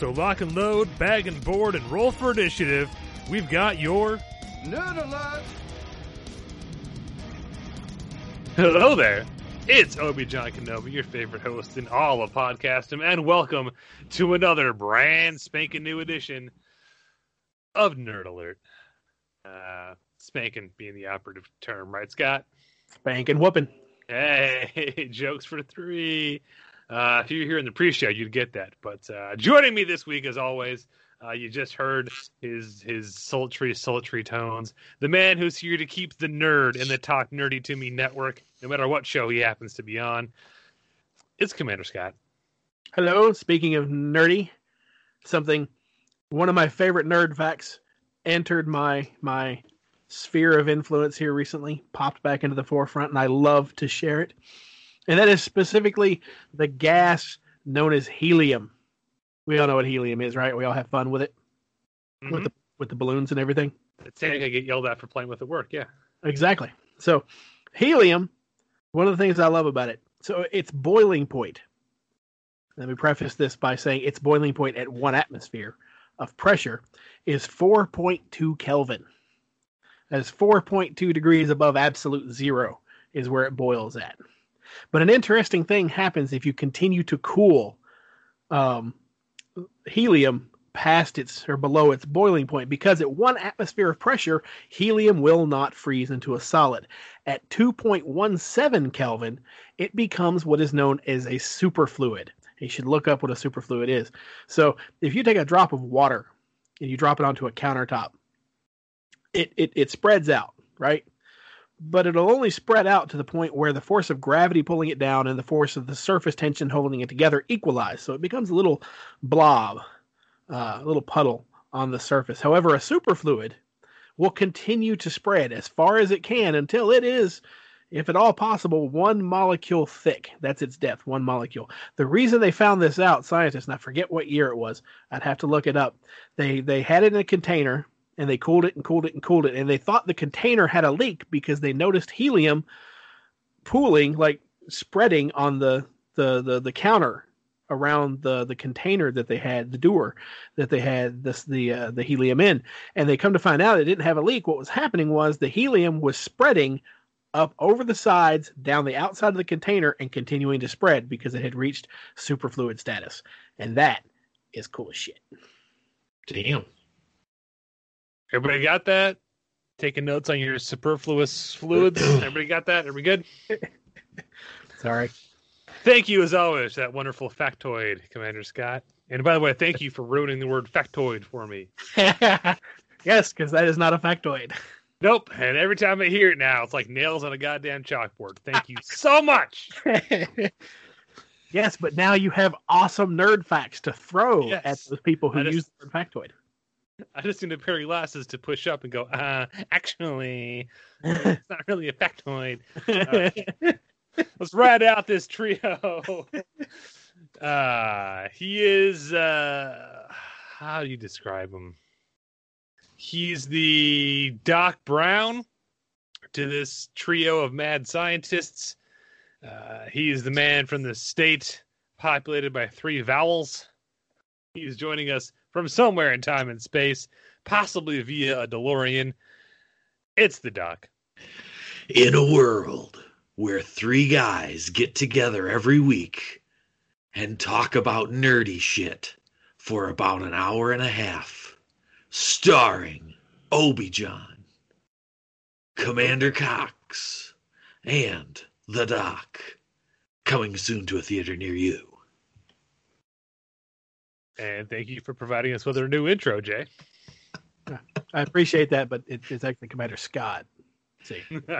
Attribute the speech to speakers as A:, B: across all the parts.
A: So lock and load, bag and board, and roll for initiative. We've got your
B: Nerd alert!
A: Hello there. It's Obi John Kenobi, your favorite host in all of podcasting, and welcome to another brand spanking new edition of Nerd Alert. Uh, spanking being the operative term, right, Scott?
C: Spanking whooping.
A: Hey, jokes for three. Uh, if you're here in the pre-show, you'd get that. But uh, joining me this week, as always, uh, you just heard his his sultry, sultry tones. The man who's here to keep the nerd in the Talk Nerdy to Me network, no matter what show he happens to be on. It's Commander Scott.
C: Hello. Speaking of nerdy, something one of my favorite nerd facts entered my my sphere of influence here recently, popped back into the forefront, and I love to share it. And that is specifically the gas known as helium. We all know what helium is, right? We all have fun with it, mm-hmm. with the with the balloons and everything.
A: It's saying I get yelled at for playing with at work. Yeah.
C: Exactly. So, helium, one of the things I love about it, so its boiling point. Let me preface this by saying its boiling point at one atmosphere of pressure is 4.2 Kelvin. That is 4.2 degrees above absolute zero, is where it boils at. But an interesting thing happens if you continue to cool um, helium past its or below its boiling point because at one atmosphere of pressure, helium will not freeze into a solid. At 2.17 Kelvin, it becomes what is known as a superfluid. You should look up what a superfluid is. So, if you take a drop of water and you drop it onto a countertop, it, it, it spreads out, right? But it'll only spread out to the point where the force of gravity pulling it down and the force of the surface tension holding it together equalize. So it becomes a little blob uh, a little puddle on the surface. However, a superfluid will continue to spread as far as it can until it is, if at all possible, one molecule thick. That's its depth, one molecule. The reason they found this out, scientists, and I forget what year it was, I'd have to look it up. They they had it in a container and they cooled it and cooled it and cooled it, and they thought the container had a leak because they noticed helium pooling, like spreading on the the the, the counter around the the container that they had the door that they had this the uh, the helium in. And they come to find out it didn't have a leak. What was happening was the helium was spreading up over the sides down the outside of the container and continuing to spread because it had reached superfluid status. And that is cool as shit.
D: Damn.
A: Everybody got that? Taking notes on your superfluous fluids. Everybody got that? Are we good?
C: sorry
A: Thank you, as always, that wonderful factoid, Commander Scott. And by the way, thank you for ruining the word factoid for me.
C: yes because that is not a factoid
A: Nope. And every time I hear it now, it's like nails on a goddamn chalkboard. Thank you so much.
C: yes but now you have awesome nerd facts to throw
A: Yes.
C: at those people who use the word factoid
A: I just need a pair of glasses to push up and go, uh, actually, it's not really a factoid. Let's ride out this trio. Uh, he is, uh, how do you describe him? He's the Doc Brown to this trio of mad scientists. Uh, he is the man from the state populated by three vowels. He's joining us from somewhere in time and space, possibly via a DeLorean. It's the Doc.
D: In a world where three guys get together every week and talk about nerdy shit, for about an hour and a half, starring Obi John, Commander Cox, and the Doc. Coming soon to a theater near you.
A: And thank you for providing us with our new intro, Jay.
C: I appreciate that, but it, it's actually Commander Scott. See,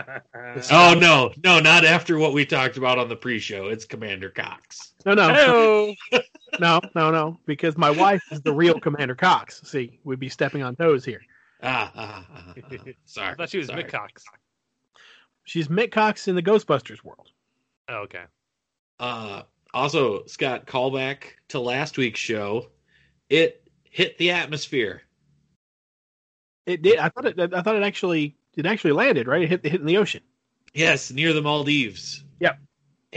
D: Oh no, no, not after what we talked about on the pre-show. It's Commander Cox.
C: no, no,
A: Hello.
C: no, no, no, because my wife is the real Commander Cox. See, we'd be stepping on toes here.
D: Ah, ah, ah, ah. sorry.
A: I thought she was
D: sorry.
A: Mick Cox.
C: She's Mick Cox in the Ghostbusters world.
A: Oh, okay.
D: Uh, also, Scott, callback to last week's show. It hit the atmosphere.
C: It did. I thought it. I thought it actually. It actually landed right. It hit. It hit in the ocean.
D: Yes, near the Maldives.
C: Yep.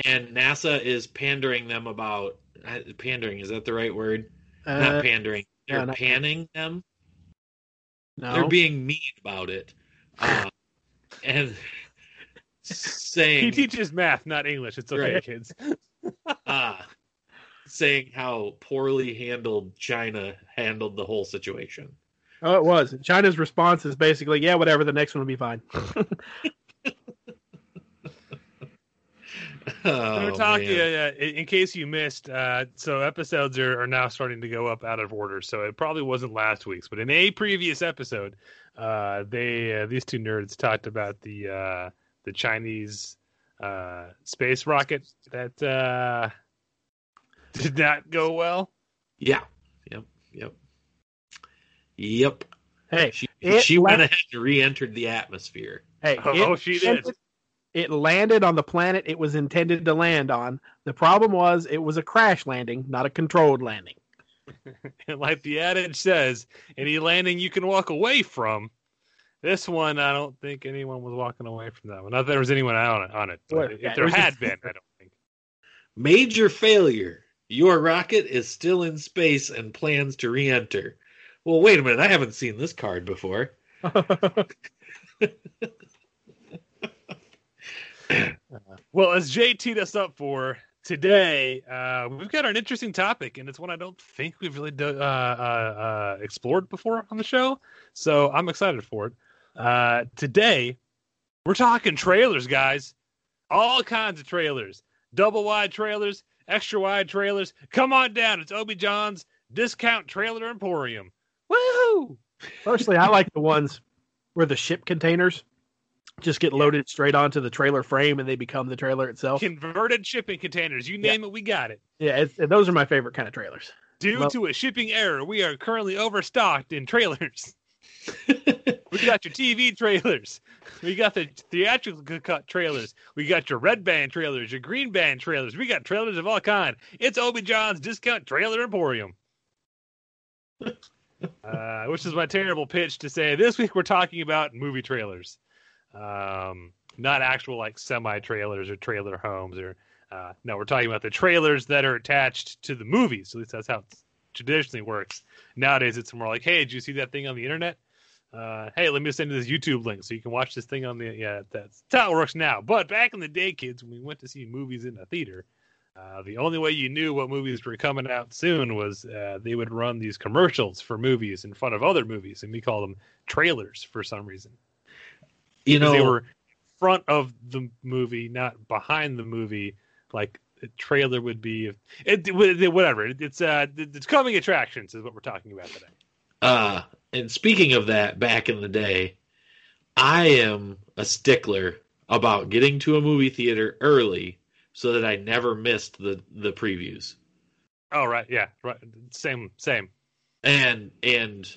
D: And NASA is pandering them about uh, pandering. Is that the right word?
C: Uh,
D: not pandering. They're
C: no, not-
D: panning them.
C: no.
D: They're being mean about it, uh, and
A: He teaches math, not English. It's okay,
D: Right.
A: kids.
D: Uh, saying how poorly handled China handled the whole situation.
C: Oh, it was. China's response is basically, "Yeah, whatever. The next one will be fine."
D: Oh,
A: We're talking,
D: man.
A: uh, in in case you missed, uh, so episodes are, are now starting to go up out of order. So it probably wasn't last week's, but in a previous episode, uh, they uh, these two nerds talked about the uh, the Chinese uh, space rocket that uh, did not go well.
D: Yeah. Yep. Yep. Yep.
C: hey,
D: She
C: It
D: she went
C: la-
D: ahead and re-entered the atmosphere.
C: hey.
A: Oh,
C: it
A: she did.
C: landed- It landed on the planet it was intended to land on. The problem was it was a crash landing, not a controlled landing.
A: And like the adage says, any landing you can walk away from. This one, I don't think anyone was walking away from that one. Not that there was anyone on it. On it. but if
C: yeah,
A: there had been, I don't think.
D: Major failure. Your rocket is still in space and plans to re-enter. Well, wait a minute. I haven't seen this card before.
A: Well, as Jay teed us up for today, uh, we've got an interesting topic, and it's one I don't think we've really do, uh, uh, uh, explored before on the show. So I'm excited for it. Uh, today, we're talking trailers, guys. All kinds of trailers, double wide trailers, extra wide trailers. Come on down. It's Obi John's Discount Trailer Emporium. Woohoo!
C: Personally, I like the ones where the ship containers just get loaded straight onto the trailer frame and they become the trailer itself.
A: Converted shipping containers. You name it, we got it.
C: Yeah, it's, those are my favorite kind of trailers.
A: Due to a shipping error, we are currently overstocked in trailers. we got your TV trailers. We got the theatrical cut trailers. We got your red band trailers, your green band trailers. We got trailers of all kind. It's Obi John's Discount Trailer Emporium. uh, which is my terrible pitch to say this week we're talking about movie trailers, um, not actual like semi trailers or trailer homes or uh, no, we're talking about the trailers that are attached to the movies. At least that's how it traditionally works. Nowadays, it's more like, hey, did you see that thing on the internet? Uh, hey, let me send you this YouTube link so you can watch this thing on the. Yeah, that's, that's how it works now. But back in the day, kids, when we went to see movies in a theater, uh, the only way you knew what movies were coming out soon was uh, they would run these commercials for movies in front of other movies, and we call them trailers for some reason.
D: You
A: Because
D: know,
A: they were in front of the movie, not behind the movie, like a trailer would be. It, it whatever. It, it's uh, it's coming attractions is what we're talking about today.
D: Uh, and speaking of that, back in the day, I am a stickler about getting to a movie theater early so that I never missed the the previews.
A: Oh right, yeah, right. Same, same.
D: And and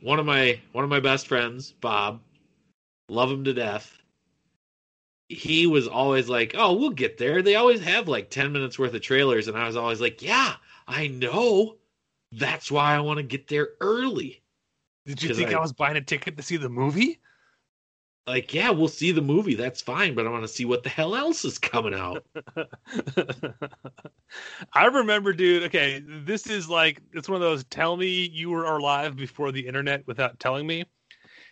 D: one of my one of my best friends, Bob, love him to death. He was always like, "Oh, we'll get there. They always have like 10 minutes worth of trailers." And I was always like, "Yeah, I know. That's why I want to get there early."
A: Did you think
D: I-
A: I was buying a ticket to see the movie?
D: like, yeah, we'll see the movie. That's fine, but I want to see what the hell else is coming out.
A: I remember, dude. Okay, this is like it's one of those. Tell me you were alive before the internet without telling me.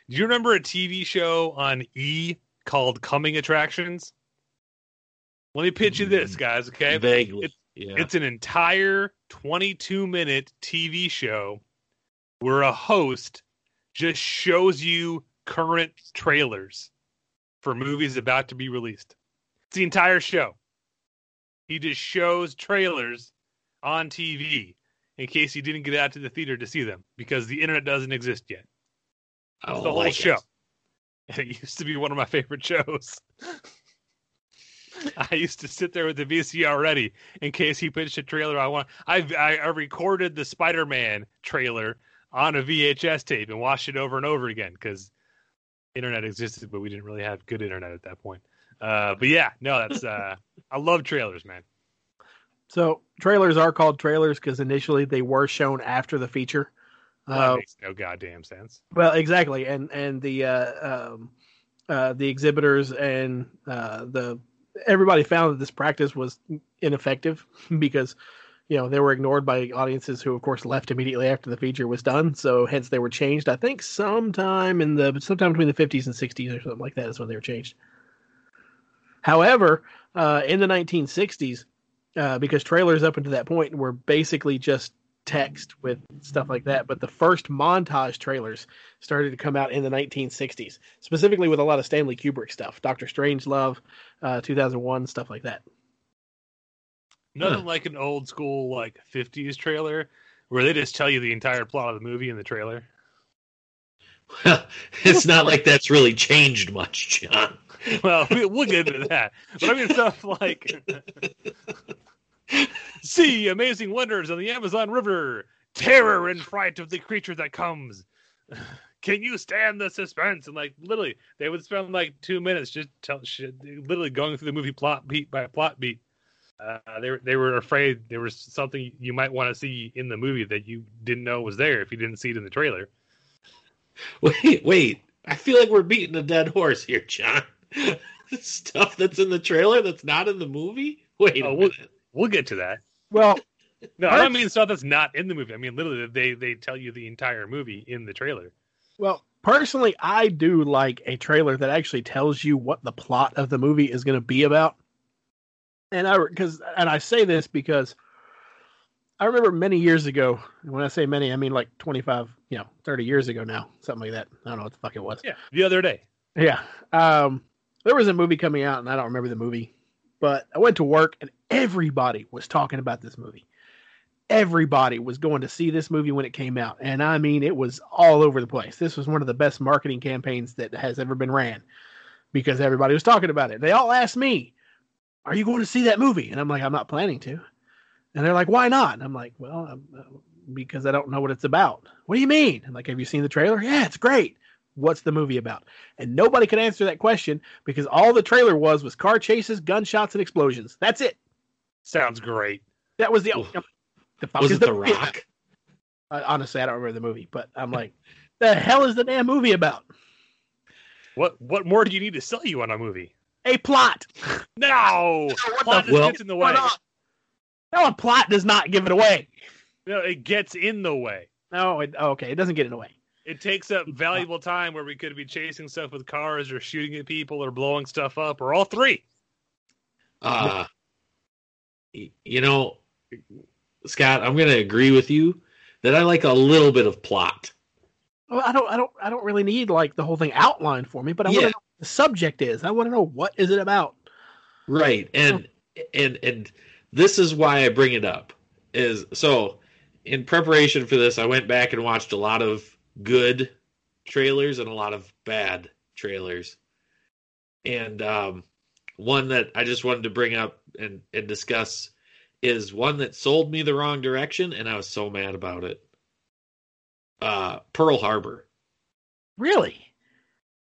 A: Do you remember a TV show on E called Coming Attractions? Let me pitch you this, mm, guys. Okay,
D: Vaguely.
A: It-
D: Yeah.
A: It's an entire 22 minute TV show where a host just shows you current trailers for movies about to be released. It's the entire show. He just shows trailers on TV in case you didn't get out to the theater to see them because the internet doesn't exist yet. It's oh, the whole
D: like
A: show.
D: it.
A: And it used to be one of my favorite shows. I used to sit there with the VCR ready in case he pitched a trailer I want. I, I I recorded the Spider-Man trailer on a VHS tape and watched it over and over again because internet existed, but we didn't really have good internet at that point. Uh, but yeah, no, that's uh, I love trailers, man.
C: So trailers are called trailers because initially they were shown after the feature.
A: That
C: Uh,
A: makes no goddamn sense.
C: well, exactly, and and the uh, um, uh, the exhibitors and uh, the everybody found that this practice was ineffective because you know they were ignored by audiences who, of course, left immediately after the feature was done. So hence they were changed. I think sometime in the sometime between the fifties and sixties or something like that is when they were changed. However, uh, in the 1960s, uh, because trailers up until that point were basically just text with stuff like that, but the first montage trailers started to come out in the 1960s, specifically with a lot of Stanley Kubrick stuff, Doctor Strangelove, uh, 2001, stuff like that.
A: Nothing
D: Huh. Hmm.
A: like an old school like '50s trailer where they just tell you the entire plot of the movie in the trailer.
D: Well, it's not like that's really changed much, John.
A: Well, we, we'll get into that. But I mean, stuff like see amazing wonders on the Amazon River, terror and fright of the creature that comes. Can you stand the suspense? And like literally, they would spend like two minutes just tell shit, literally going through the movie plot beat by plot beat. Uh, they were they were afraid there was something you might want to see in the movie that you didn't know was there if you didn't see it in the trailer.
D: Wait, wait. I feel like we're beating a dead horse here, John. Stuff that's in the trailer that's not in the movie? Wait a
A: Oh, we'll,
D: minute.
A: we'll get to that.
C: Well,
A: No, I don't mean stuff that's not in the movie. I mean literally they they tell you the entire movie in the trailer.
C: well, personally, I do like a trailer that actually tells you what the plot of the movie is going to be about. And I because and I say this because I remember many years ago. When I say many, I mean like twenty five, you know, thirty years ago now, something like that. I don't know what the fuck it was.
A: Yeah, the other day.
C: Yeah. Um, there was a movie coming out, and I don't remember the movie, but I went to work, and everybody was talking about this movie. Everybody was going to see this movie when it came out, and I mean, it was all over the place. This was one of the best marketing campaigns that has ever been ran because everybody was talking about it. They all asked me, "Are you going to see that movie?" And I'm like, "I'm not planning to." And they're like, "Why not?" And I'm like, "Well, I'm, uh, because I don't know what it's about." What do you mean? I'm like, "Have you seen the trailer?" Yeah, it's great. What's the movie about? And nobody could answer that question because all the trailer was was car chases, gunshots, and explosions. That's it.
A: Sounds great.
C: That was the.
D: Oof.
C: the fuck
D: Was
C: is
D: it The
C: movie
D: Rock?
C: Uh, honestly, I don't remember the movie, but I'm like, the hell is the damn movie about?
A: What what more do you need to sell you on a movie?
C: A plot.
A: No,
C: What
A: plot
C: the
D: Well-
A: gets in the way.
C: No, a plot does not give it away.
A: No, it gets in the way.
C: No, it, okay, it doesn't get in the way.
A: It takes up valuable time where we could be chasing stuff with cars or shooting at people or blowing stuff up or all three.
D: Uh, you know, Scott, I'm going to agree with you that I like a little bit of plot.
C: Well, I don't, I don't, I don't really need like the whole thing outlined for me, but I want
D: Yeah.
C: to know what the subject is. I want to know what is it about.
D: Right. And and and this is why I bring it up is so in preparation for this I went back and watched a lot of good trailers and a lot of bad trailers. And um one that I just wanted to bring up and and discuss is one that sold me the wrong direction and I was so mad about it. Uh Pearl Harbor.
C: Really,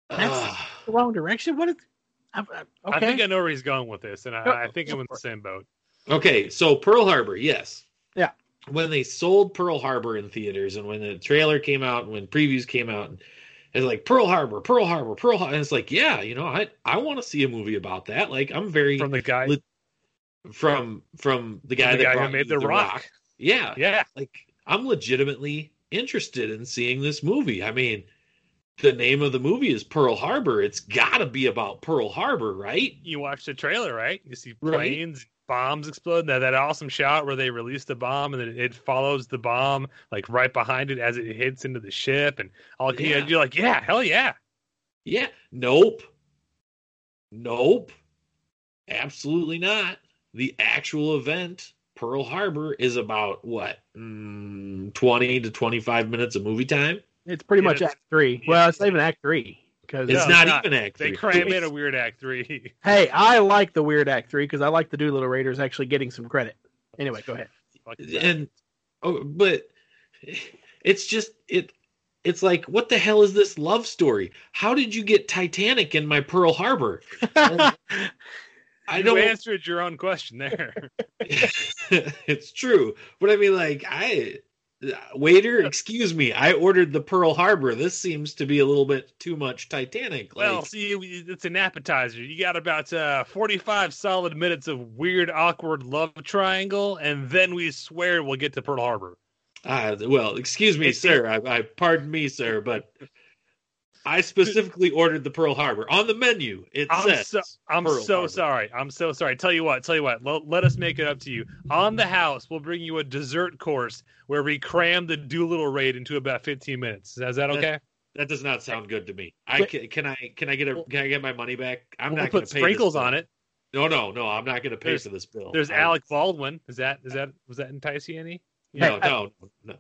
C: That's-
D: Ugh.
C: The wrong direction. What is? I, I, okay.
A: I think I know where he's going with this, and I, I think I'm in the same boat.
D: Okay, so Pearl Harbor, yes.
C: Yeah.
D: When they sold Pearl Harbor in theaters and when the trailer came out and when previews came out and it's like Pearl Harbor, Pearl Harbor, Pearl Harbor and it's like, yeah, you know, I I want to see a movie about that. Like I'm very
A: From the guy,
D: Lit- from from the guy
A: the
D: that
A: guy who made
D: you
A: the, rock.
D: Yeah.
A: Yeah,
D: Like I'm legitimately interested in seeing this movie. I mean, the name of the movie is Pearl Harbor. It's got to be about Pearl Harbor, right?
A: you watch the trailer, right? You see
D: Right.
A: planes, bombs explode. That that awesome shot where they release the bomb and then it follows the bomb like right behind it as it hits into the ship, and all
D: Yeah.
A: you're like, yeah, hell yeah.
D: Yeah. Nope. Nope. Absolutely not. The actual event, Pearl Harbor, is about what? Mm, 20 to 25 minutes of movie time?
C: It's pretty
A: Yeah,
C: much
A: it's-
C: Act Three.
A: yeah.
C: Well, it's not even Act Three because
D: It's
A: No,
D: not,
A: it's not.
D: even Act Three.
A: They
D: three.
A: cram in a weird act three.
C: hey, I like the weird Act Three because I like the Doolittle Raiders actually getting some credit. Anyway, go ahead.
D: And oh, but it's just it it's like what the hell is this love story how did you get titanic in my pearl harbor i
A: you
D: don't
A: answered your own question there.
D: it's true but i mean like i waiter excuse me i ordered the pearl harbor this seems to be a little bit too much titanic
A: Well, see, it's an appetizer. You got about uh, 45 solid minutes of weird, awkward love triangle, and then we swear we'll get to Pearl Harbor.
D: Ah, well, excuse me,
A: It-
D: sir. I, I pardon me, sir, but I specifically ordered the Pearl Harbor on the menu. It
A: I'm
D: says
A: so I'm
D: Pearl
A: so
D: Harbor.
A: sorry. I'm so sorry. Tell you what. Tell you what. Let, let us make it up to you. On the house, we'll bring you a dessert course where we cram the Doolittle raid into about 15 minutes. Is that okay?
D: That does not sound good to me. I
C: Wait.
D: can, can I can I get a can I get my money back? I'm
A: we'll
D: not going
A: put
D: to pay
A: sprinkles on it.
D: No, no, no. I'm not going to pay
A: There's-
D: for this bill.
A: There's
D: I'm-
A: Alec Baldwin. Is that is that was that entice you any?
D: No,
C: Hey,
D: no, no.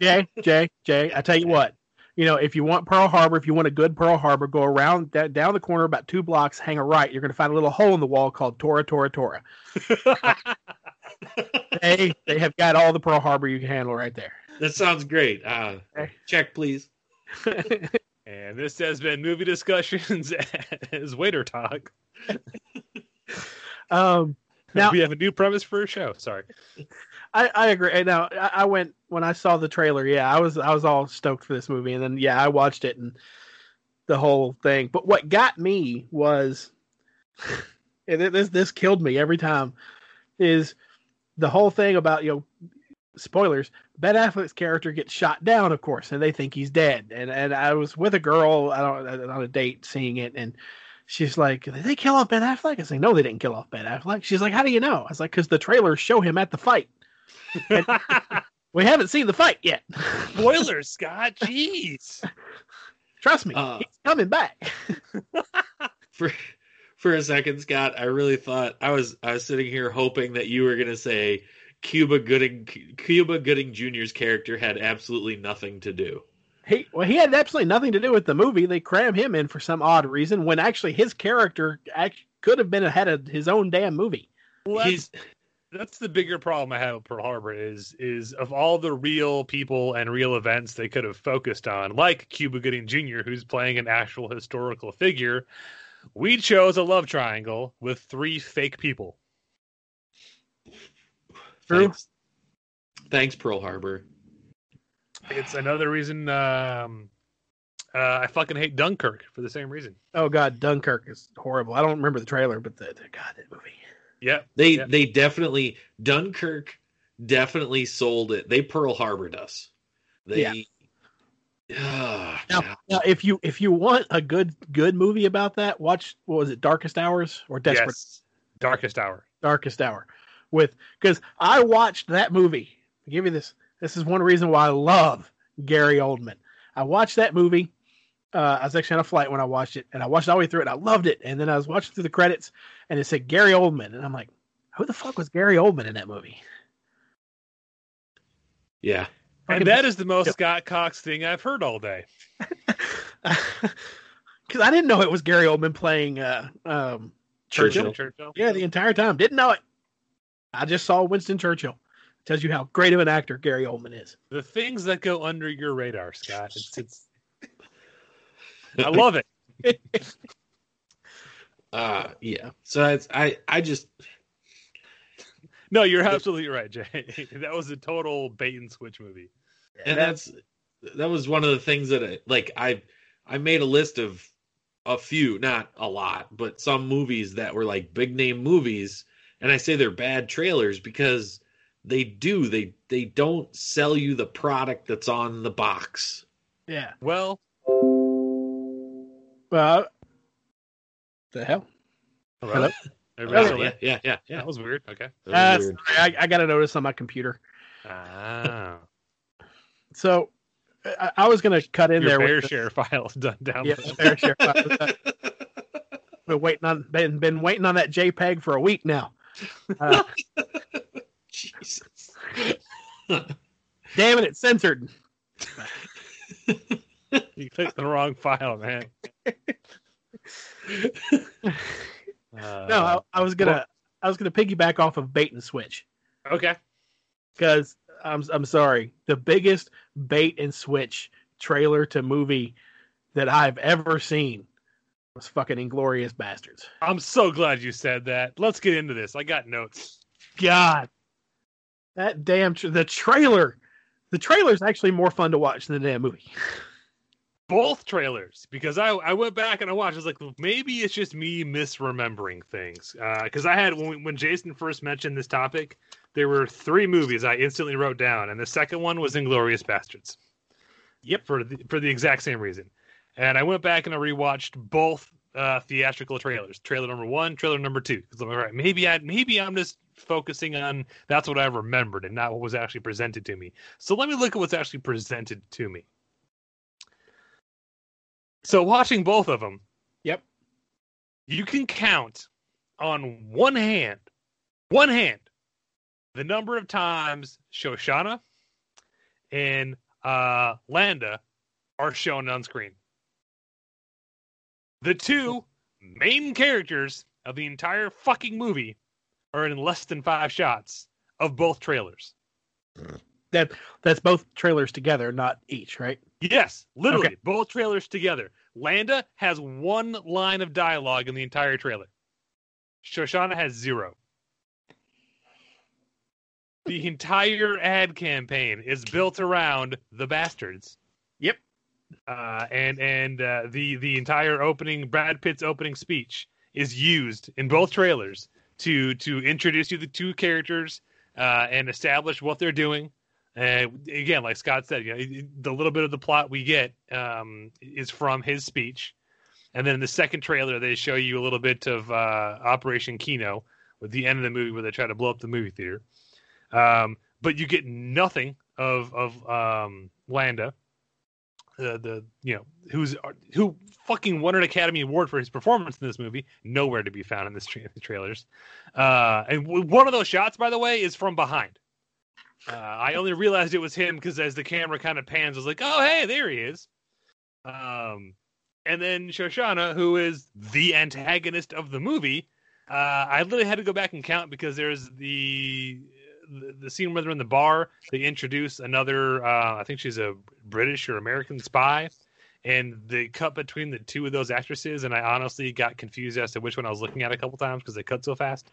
C: Jay, Jay, Jay. I tell you what. You know, if you want Pearl Harbor, if you want a good Pearl Harbor, go around da- down the corner about two blocks, hang a right. You're going to find a little hole in the wall called Tora Tora Tora. They they have got all the Pearl Harbor you can handle right there.
D: That sounds great. Uh,
C: Okay.
D: check, please.
A: And this has been movie discussions as waiter talk.
C: um, Now-
A: we have a new premise for a show. Sorry.
C: I, I agree. Now I, I went when I saw the trailer. Yeah, I was I was all stoked for this movie, and then yeah, I watched it and the whole thing. But what got me was, this this killed me every time, is the whole thing about you know, spoilers. Ben Affleck's character gets shot down, of course, and they think he's dead. And and I was with a girl I don't on a date seeing it, and she's like, "Did they kill off Ben Affleck?" I say, "No, they didn't kill off Ben Affleck." She's like, "How do you know?" I was like, "Because the trailers show him at the fight." We haven't seen the fight yet.
A: Spoilers, Scott. Jeez.
C: Trust me,
D: Uh,
C: he's coming back.
D: For for a second, Scott, I really thought I was I was sitting here hoping that you were going to say Cuba Gooding Cuba Gooding Jr.'s character had absolutely nothing to do.
C: He well, he had absolutely nothing to do with the movie. They cram him in for some odd reason when actually his character act, could have been ahead of his own damn movie.
A: Well,
D: He's
A: that's the bigger problem I have with Pearl Harbor is is of all the real people and real events they could have focused on, like Cuba Gooding Jr., who's playing an actual historical figure. We chose a love triangle with three fake people.
C: True.
D: Thanks, thanks Pearl Harbor.
A: It's another reason um, uh, I fucking hate Dunkirk for the same reason.
C: Oh God, Dunkirk is horrible. I don't remember the trailer, but the, the God that movie.
A: Yep.
D: They
A: Yeah.
D: they definitely Dunkirk definitely sold it. They Pearl Harbored us. They
C: Yeah.
D: Ah,
C: Now, now, if you if you want a good good movie about that, watch what was it, Darkest Hours or Desperate
A: Yes. Darkest Hour.
C: Darkest Hour with because I watched that movie. I'll give you this. This is one reason why I love Gary Oldman. I watched that movie. Uh, I was actually on a flight when I watched it, and I watched it all the way through it. And I loved it, and then I was watching through the credits, and it said Gary Oldman, and I'm like, who the fuck was Gary Oldman in that movie?
D: yeah.
A: And that is the most Scott Cox thing I've heard all day.
C: because I didn't know it was Gary Oldman playing uh, um, Churchill.
A: Churchill.
C: Yeah, the entire time didn't know it. I just saw Winston Churchill. Tells you how great of an actor Gary Oldman is.
A: The things that go under your radar, Scott. It's, it's I love it.
D: Uh yeah. So it's I I just
A: No, you're absolutely right, Jay. That was a total bait and switch movie.
D: and that's that was one of the things that I, like I I made a list of a few, not a lot, but some movies that were like big name movies, and I say they're bad trailers because they do they they don't sell you the product that's on the box.
C: Yeah.
A: Well,
C: Well, the hell?
A: hello. Everybody
C: Oh,
D: yeah, yeah, yeah, yeah.
A: That was weird. Okay.
D: That
C: Uh,
D: weird.
C: sorry, I, I got a notice on my computer.
A: Ah.
C: So I, I was going to cut in
A: Your
C: there.
A: fair
C: with the-
A: share files done down.
C: Yeah, fair share. Been waiting on been been waiting on that JPEG for a week now. Uh,
D: Jesus.
C: damn it, it's censored.
A: You clicked the wrong file, man. Uh,
C: No, I, I was gonna I was gonna piggyback off of bait and switch
A: okay.
C: because I'm I'm sorry, the biggest bait and switch trailer to movie that I've ever seen was fucking Inglourious Basterds.
A: I'm so glad you said that. Let's get into this. I got notes.
C: God, that damn tra- the trailer. The trailer is actually more fun to watch than the damn movie.
A: Both trailers, because I, I went back and I watched. I was like, well, maybe it's just me misremembering things. Because I had when when Jason first mentioned this topic, there were three movies I instantly wrote down, and the second one was Inglourious Basterds. Yep, for the, for the exact same reason. And I went back and I rewatched both uh, theatrical trailers, trailer number one, trailer number two. Because I'm like, all right, maybe I maybe I'm just focusing on that's what I remembered and not what was actually presented to me. So let me look at what's actually presented to me. So watching both of them,
C: Yep.
A: you can count on one hand, one hand, the number of times Shoshana and uh, Landa are shown on screen. The two main characters of the entire fucking movie are in less than five shots of both trailers.
C: That that's both trailers together, not each, right?
A: Yes, literally,
C: Okay.
A: both trailers together. Landa has one line of dialogue in the entire trailer. Shoshana has zero. The entire ad campaign is built around the bastards.
C: Yep.
A: Uh, and and uh, the the entire opening Brad Pitt's opening speech is used in both trailers to to introduce you to the two characters uh, and establish what they're doing. Uh, again, like Scott said, you know, the little bit of the plot we get um, is from his speech, and then in the second trailer they show you a little bit of uh, Operation Kino with the end of the movie where they try to blow up the movie theater. Um, but you get nothing of of um, Landa, uh, the you know who's who fucking won an Academy Award for his performance in this movie. Nowhere to be found in this tra- the trailers. Uh, and w- one of those shots, by the way, is from behind. Uh, I only realized it was him because as the camera kind of pans, I was like, "Oh, hey, there he is." Um, and then Shoshana, who is the antagonist of the movie, uh, I literally had to go back and count because there's the the, scene where they're in the bar. They introduce another, uh, I think she's a British or American spy, and they cut between the two of those actresses, and I honestly got confused as to which one I was looking at a couple times because they cut so fast.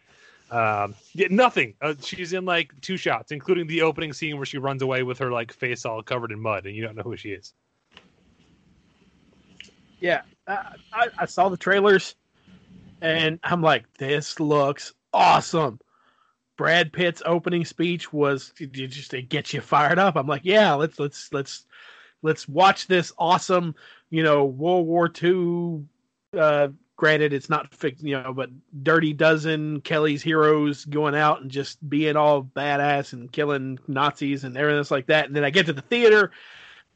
A: Um, yeah, nothing. Uh, she's in like two shots, including the opening scene where she runs away with her like face all covered in mud, and you don't know who she is.
C: Yeah, I, I, I saw the trailers, and I'm like, this looks awesome. Brad Pitt's opening speech was it just to get you fired up. I'm like, yeah, let's let's let's let's watch this awesome, you know, World War II. Uh, granted, it's not you know, but Dirty Dozen, Kelly's heroes going out and just being all badass and killing Nazis and everything like that. And then I get to the theater,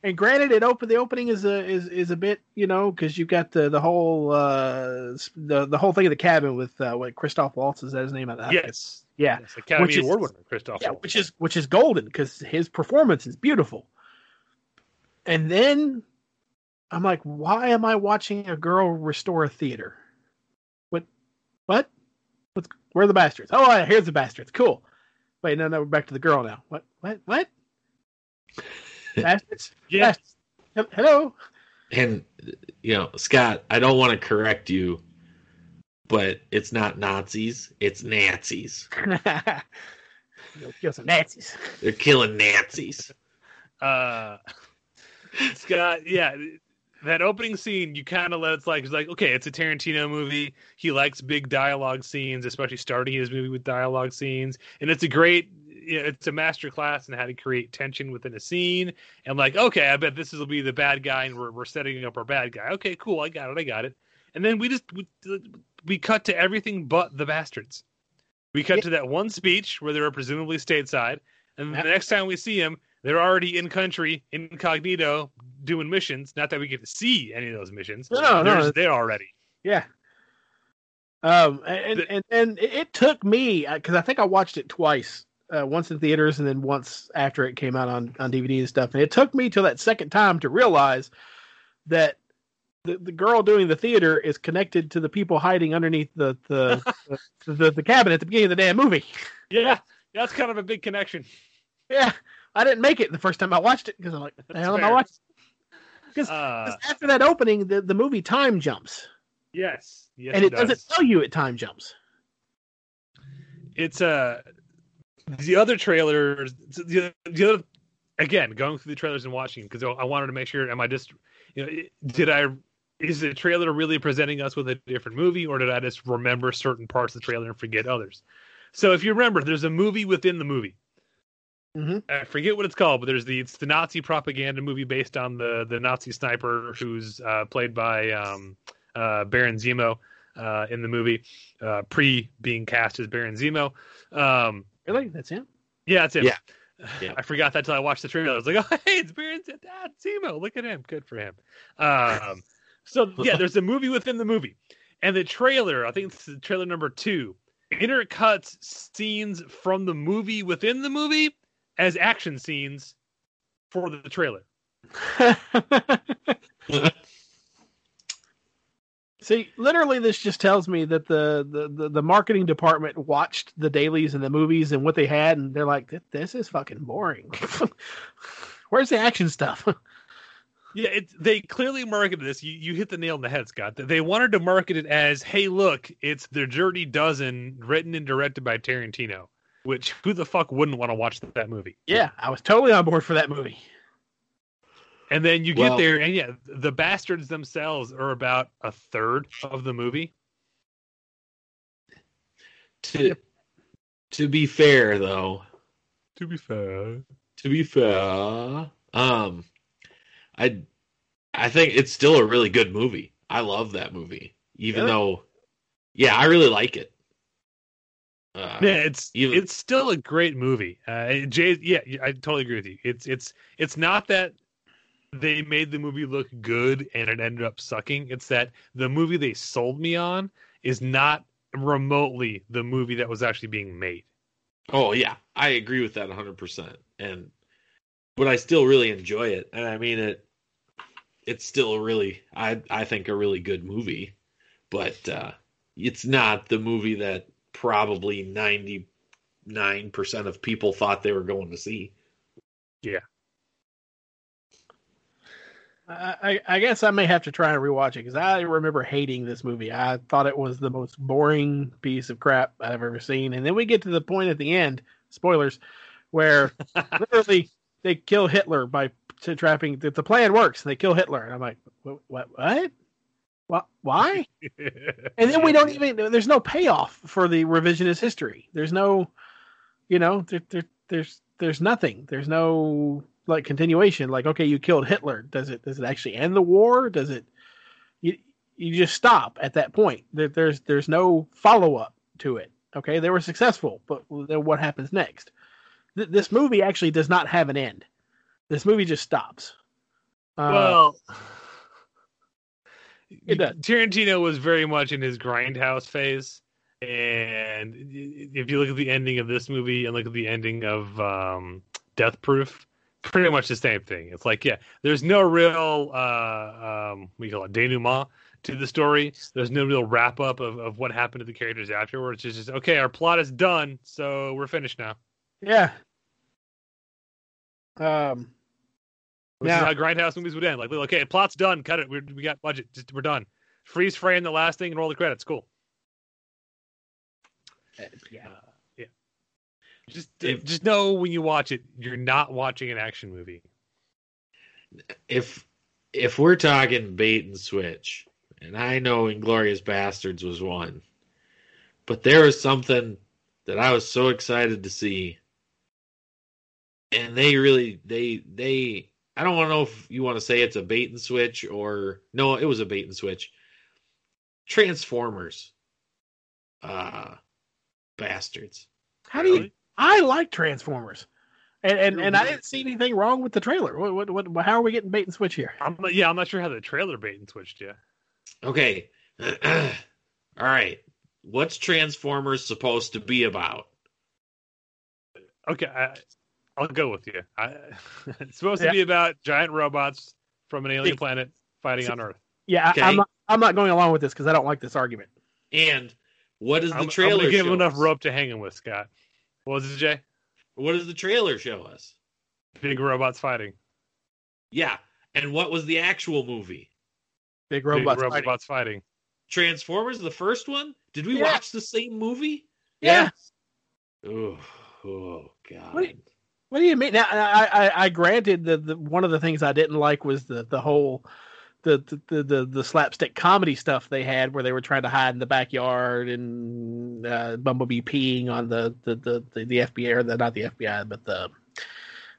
C: and granted, it open the opening is a is is a bit you know because you've got the the whole uh the the whole thing of the cabin with uh, what Christoph Waltz is that his name? I-
A: yes,
C: yeah,
A: yes, Academy
C: Which is-
A: Award winner Christoph.
C: yeah,
A: Waltz.
C: which is which is golden because his performance is beautiful. And then I'm like, why am I watching a girl restore a theater? What? What? What's? Where are the bastards? Oh, here's the bastards. Cool. Wait, no, no, we're back to the girl now. What? What? What? bastards?
A: yeah.
C: Yes. Hello.
D: And you know, Scott, I don't want to correct you, but it's not Nazis, it's Nazis.
C: You'll kill some Nazis.
D: They're killing Nazis.
A: uh Scott, yeah, that opening scene, you kind of let it's like it's like okay, it's a Tarantino movie. He likes big dialogue scenes, especially starting his movie with dialogue scenes, and it's a great. It's a master class in how to create tension within a scene. And like, okay, I bet this will be the bad guy, and we're we're setting up our bad guy. Okay, cool, I got it, I got it. and then we just we, we cut to everything but the bastards. We cut to that one speech where they were presumably stateside, and the next time we see them, they're already in country, incognito, doing missions. Not that we get to see any of those missions.
C: No, no,
A: they're
C: no.
A: just there already.
C: Yeah. Um, and
A: The-
C: and and it, took me because I think I watched it twice, uh, once in theaters and then once after it came out on on DVD and stuff. And it took me till that second time to realize that the, the girl doing the theater is connected to the people hiding underneath the the the, the, the cabin at the beginning of the damn movie.
A: Yeah, that's kind of a big connection.
C: Yeah, I didn't make it the first time I watched it because I'm like, the hell am I watching? Because
A: Uh,
C: after that opening, the, the movie time jumps,
A: yes, yes,
C: and it,
A: does.
C: doesn't tell you it time jumps.
A: it's uh the other trailers the, the other again going through the trailers and watching because I wanted to make sure am I just you know did I is the trailer really presenting us with a different movie or did I just remember certain parts of the trailer and forget others? So if you remember, there's a movie within the movie.
C: Mhm.
A: I forget what it's called, but there's the it's the Nazi propaganda movie based on the the Nazi sniper who's uh, played by um, uh, Baron Zemo uh, in the movie, uh, pre being cast as Baron Zemo. Um,
C: Really, that's him.
A: yeah, that's it.
D: Yeah. Yeah.
A: I forgot that till I watched the trailer. I was like, oh, hey, it's Baron Z- Zemo. Look at him. Good for him. Um, so, yeah, there's a movie within the movie. And the trailer, I think it's the trailer number two, intercuts scenes from the movie within the movie as action scenes for the trailer.
C: See, literally, this just tells me that the, the, the, the marketing department watched the dailies and the movies and what they had, and they're like, "This- "This is fucking boring. Where's the action stuff?"
A: Yeah, it, they clearly marketed this. You, you hit the nail on the head, Scott. They wanted to market it as, "Hey, look, it's the Dirty Dozen, written and directed by Tarantino." Which who the fuck wouldn't want to watch that movie?
C: yeah, I was totally on board for that movie.
A: And then you
D: Well-
A: get there, and yeah, the bastards themselves are about a third of the movie.
D: to to be fair though,
A: To be fair,
D: to be fair, um, I I think it's still a really good movie. I love that movie, even
C: Really?
D: though, yeah, I really like it. Uh,
A: yeah, it's
D: even-
A: it's still a great movie. Uh, Jay, yeah, I totally agree with you. It's it's it's not that they made the movie look good and it ended up sucking. It's that the movie they sold me on is not remotely the movie that was actually being made.
D: Oh yeah, I agree with that 100%. And but I still really enjoy it. And I mean it it's still a really I I think a really good movie, but uh it's not the movie that probably 99% of people thought they were going to see. Yeah.
C: I, I I guess I may have to try and rewatch it because I remember hating this movie. I thought it was the most boring piece of crap I've ever seen. And then we get to the point at the end, spoilers, where literally they kill Hitler by trapping. The, the plan works. And they kill Hitler, and I'm like, what? What? What? Why? And then we don't even. There's no payoff for the revisionist history. There's no, you know, there, there, there's there's nothing. There's no like continuation. Like, okay, you killed Hitler. Does it does it actually end the war? Does it? You you just stop at that point. There, there's there's no follow up to it. Okay, they were successful, but then what happens next? Th- this movie actually does not have an end. This movie just stops. Uh,
A: well,
C: It does.
A: Tarantino was very much in his grindhouse phase, and if you look at the ending of this movie and look at the ending of um, Death Proof, pretty much the same thing. It's like, yeah, there's no real uh, um, we call it denouement to the story. There's no real wrap up of, of what happened to the characters afterwards. It's just okay, our plot is done, so we're finished now.
C: yeah. Um.
A: Which
C: Now-
A: is how grindhouse movies would end. Like, okay, plot's done, cut it. we we got budget, just, we're done. Freeze frame the last thing and roll the credits. Cool.
C: Yeah.
A: Uh, yeah. Just
D: If-
A: just know when you watch it, you're not watching an action movie.
D: If if we're talking bait and switch, and I know Inglourious Basterds was one, but there was something that I was so excited to see. And they really they they I don't want to know if you want to say it's a bait and switch or no, it was a bait and switch. Transformers. Uh bastards.
C: How do you? I like Transformers, and and,
D: You're
C: and I didn't see anything wrong with the trailer. What, what, what, how are we getting bait and switch here?
A: I'm, yeah, I'm not sure how the trailer bait and switched you.
D: Okay. All right. What's Transformers supposed to be about?
A: Okay, I, I'll go with you. I, it's supposed
C: Yeah.
A: to be about giant robots from an alien planet fighting on Earth.
C: Yeah,
D: Okay.
C: I, I'm not. I'm not going along with this because I don't like this argument.
D: And what does the
A: I'm, I'm
D: trailer
A: gonna give
D: show
A: him enough
D: us?
A: rope to hang him with, Scott. What was it, Jay?
D: What does the trailer show us?
A: Big robots fighting.
D: Yeah. And what was the actual movie?
C: Big
A: Big
C: robots. fighting.
A: fighting.
D: Transformers, the first one? Did we
C: Yeah.
D: watch the same movie?
C: Yeah.
D: Oh, oh God.
C: What do you- What do you mean? Now, I, I, I granted that the, one of the things I didn't like was the the whole the the, the the slapstick comedy stuff they had where they were trying to hide in the backyard and uh, Bumblebee peeing on the the the, the, the FBI or the not the FBI but the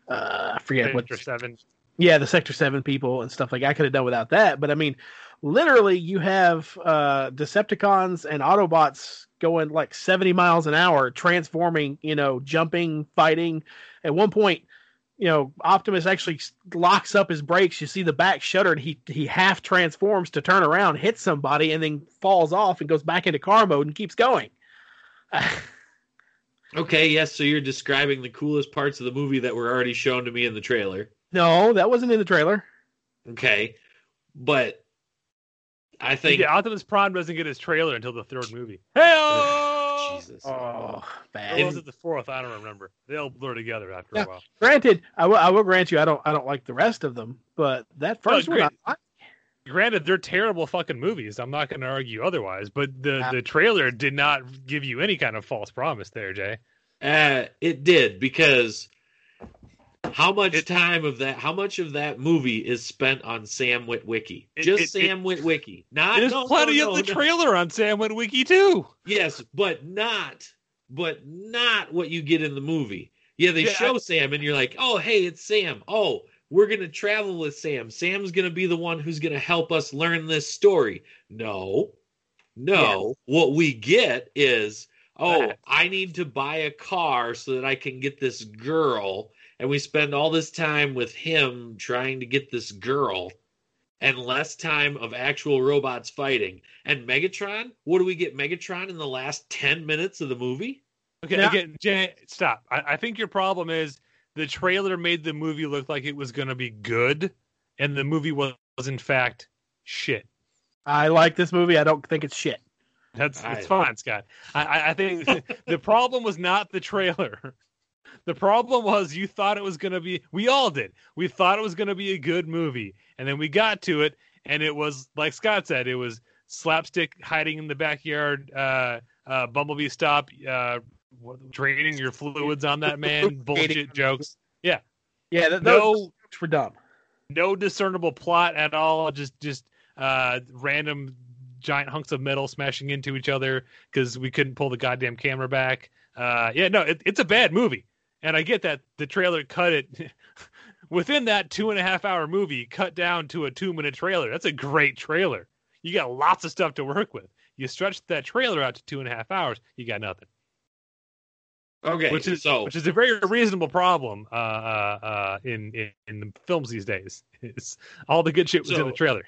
C: uh, I forget what
A: Sector seven.
C: yeah the Sector Seven people and stuff like I could have done without that. But I mean, literally, you have uh, Decepticons and Autobots going like seventy miles an hour, transforming, you know, jumping, fighting. At one point, you know, Optimus actually locks up his brakes. You see the back shutter, and he he half transforms to turn around, hits somebody, and then falls off and goes back into car mode and keeps going.
D: Okay, yes, so you're describing the coolest parts of the movie that were already shown to me in the trailer.
C: no, that wasn't in the trailer.
D: Okay. But I think
A: Yeah, Optimus Prime doesn't get his trailer until the third movie. Hey,
D: Jesus.
C: Oh,
A: Or
C: bad.
A: was it the fourth? I don't remember. They all blur together after
C: Yeah.
A: a while.
C: Granted, I will I will grant you, I don't I don't like the rest of them, but that first one,
A: great.
C: I,
A: Granted, they're terrible fucking movies. I'm not going to argue otherwise. But the
C: Yeah.
A: the trailer did not give you any kind of false promise there, Jay.
D: Uh, it did because how much
A: It-
D: time of that? How much of that movie is spent on Sam Witwicky?
A: It-
D: Just
A: it-
D: Sam Witwicky. Not
A: There's
D: no,
A: plenty
D: no,
A: of the
D: no, no.
A: trailer on Sam Witwicky too.
D: Yes, but not, but not what you get in the movie. Yeah, they
A: Yeah,
D: show
A: I-
D: Sam, and you're like, oh, hey, it's Sam. Oh, we're gonna travel with Sam. Sam's gonna be the one who's gonna help us learn this story. No, no. What we get is, oh,
A: That.
D: I need to buy a car so that I can get this girl, and we spend all this time with him trying to get this girl. And less time of actual robots fighting. And Megatron, what do we get Megatron in the last 10 minutes of the movie?
A: Okay,
C: Now-
A: again, Jay, stop. I, I think your problem is the trailer made the movie look like it was going to be good, and the movie was, was in fact shit.
C: I like this movie. I don't think it's shit.
A: That's
D: I-
A: fine, Scott. I, I, I think the problem was not the trailer. The problem was you thought it was going to be. We all did. We thought it was going to be a good movie, and then we got to it, and it was like Scott said. It was slapstick hiding in the backyard. Uh, uh, Bumblebee stop. Uh, draining your fluids on that man. Bullshit jokes.
C: Yeah, th- those
A: No,
C: jokes were dumb.
A: no discernible plot at all. Just just uh, random giant hunks of metal smashing into each other because we couldn't pull the goddamn camera back. Uh, yeah, no, it, it's a bad movie, and I get that the trailer cut it within that two and a half hour movie, cut down to a two minute trailer. That's a great trailer. You got lots of stuff to work with. You stretch that trailer out to two and a half hours, you got nothing.
D: Okay,
A: Which is
D: so
A: which is a very reasonable problem uh, uh, uh, in, in in the films these days. Is all the good shit was in the trailer.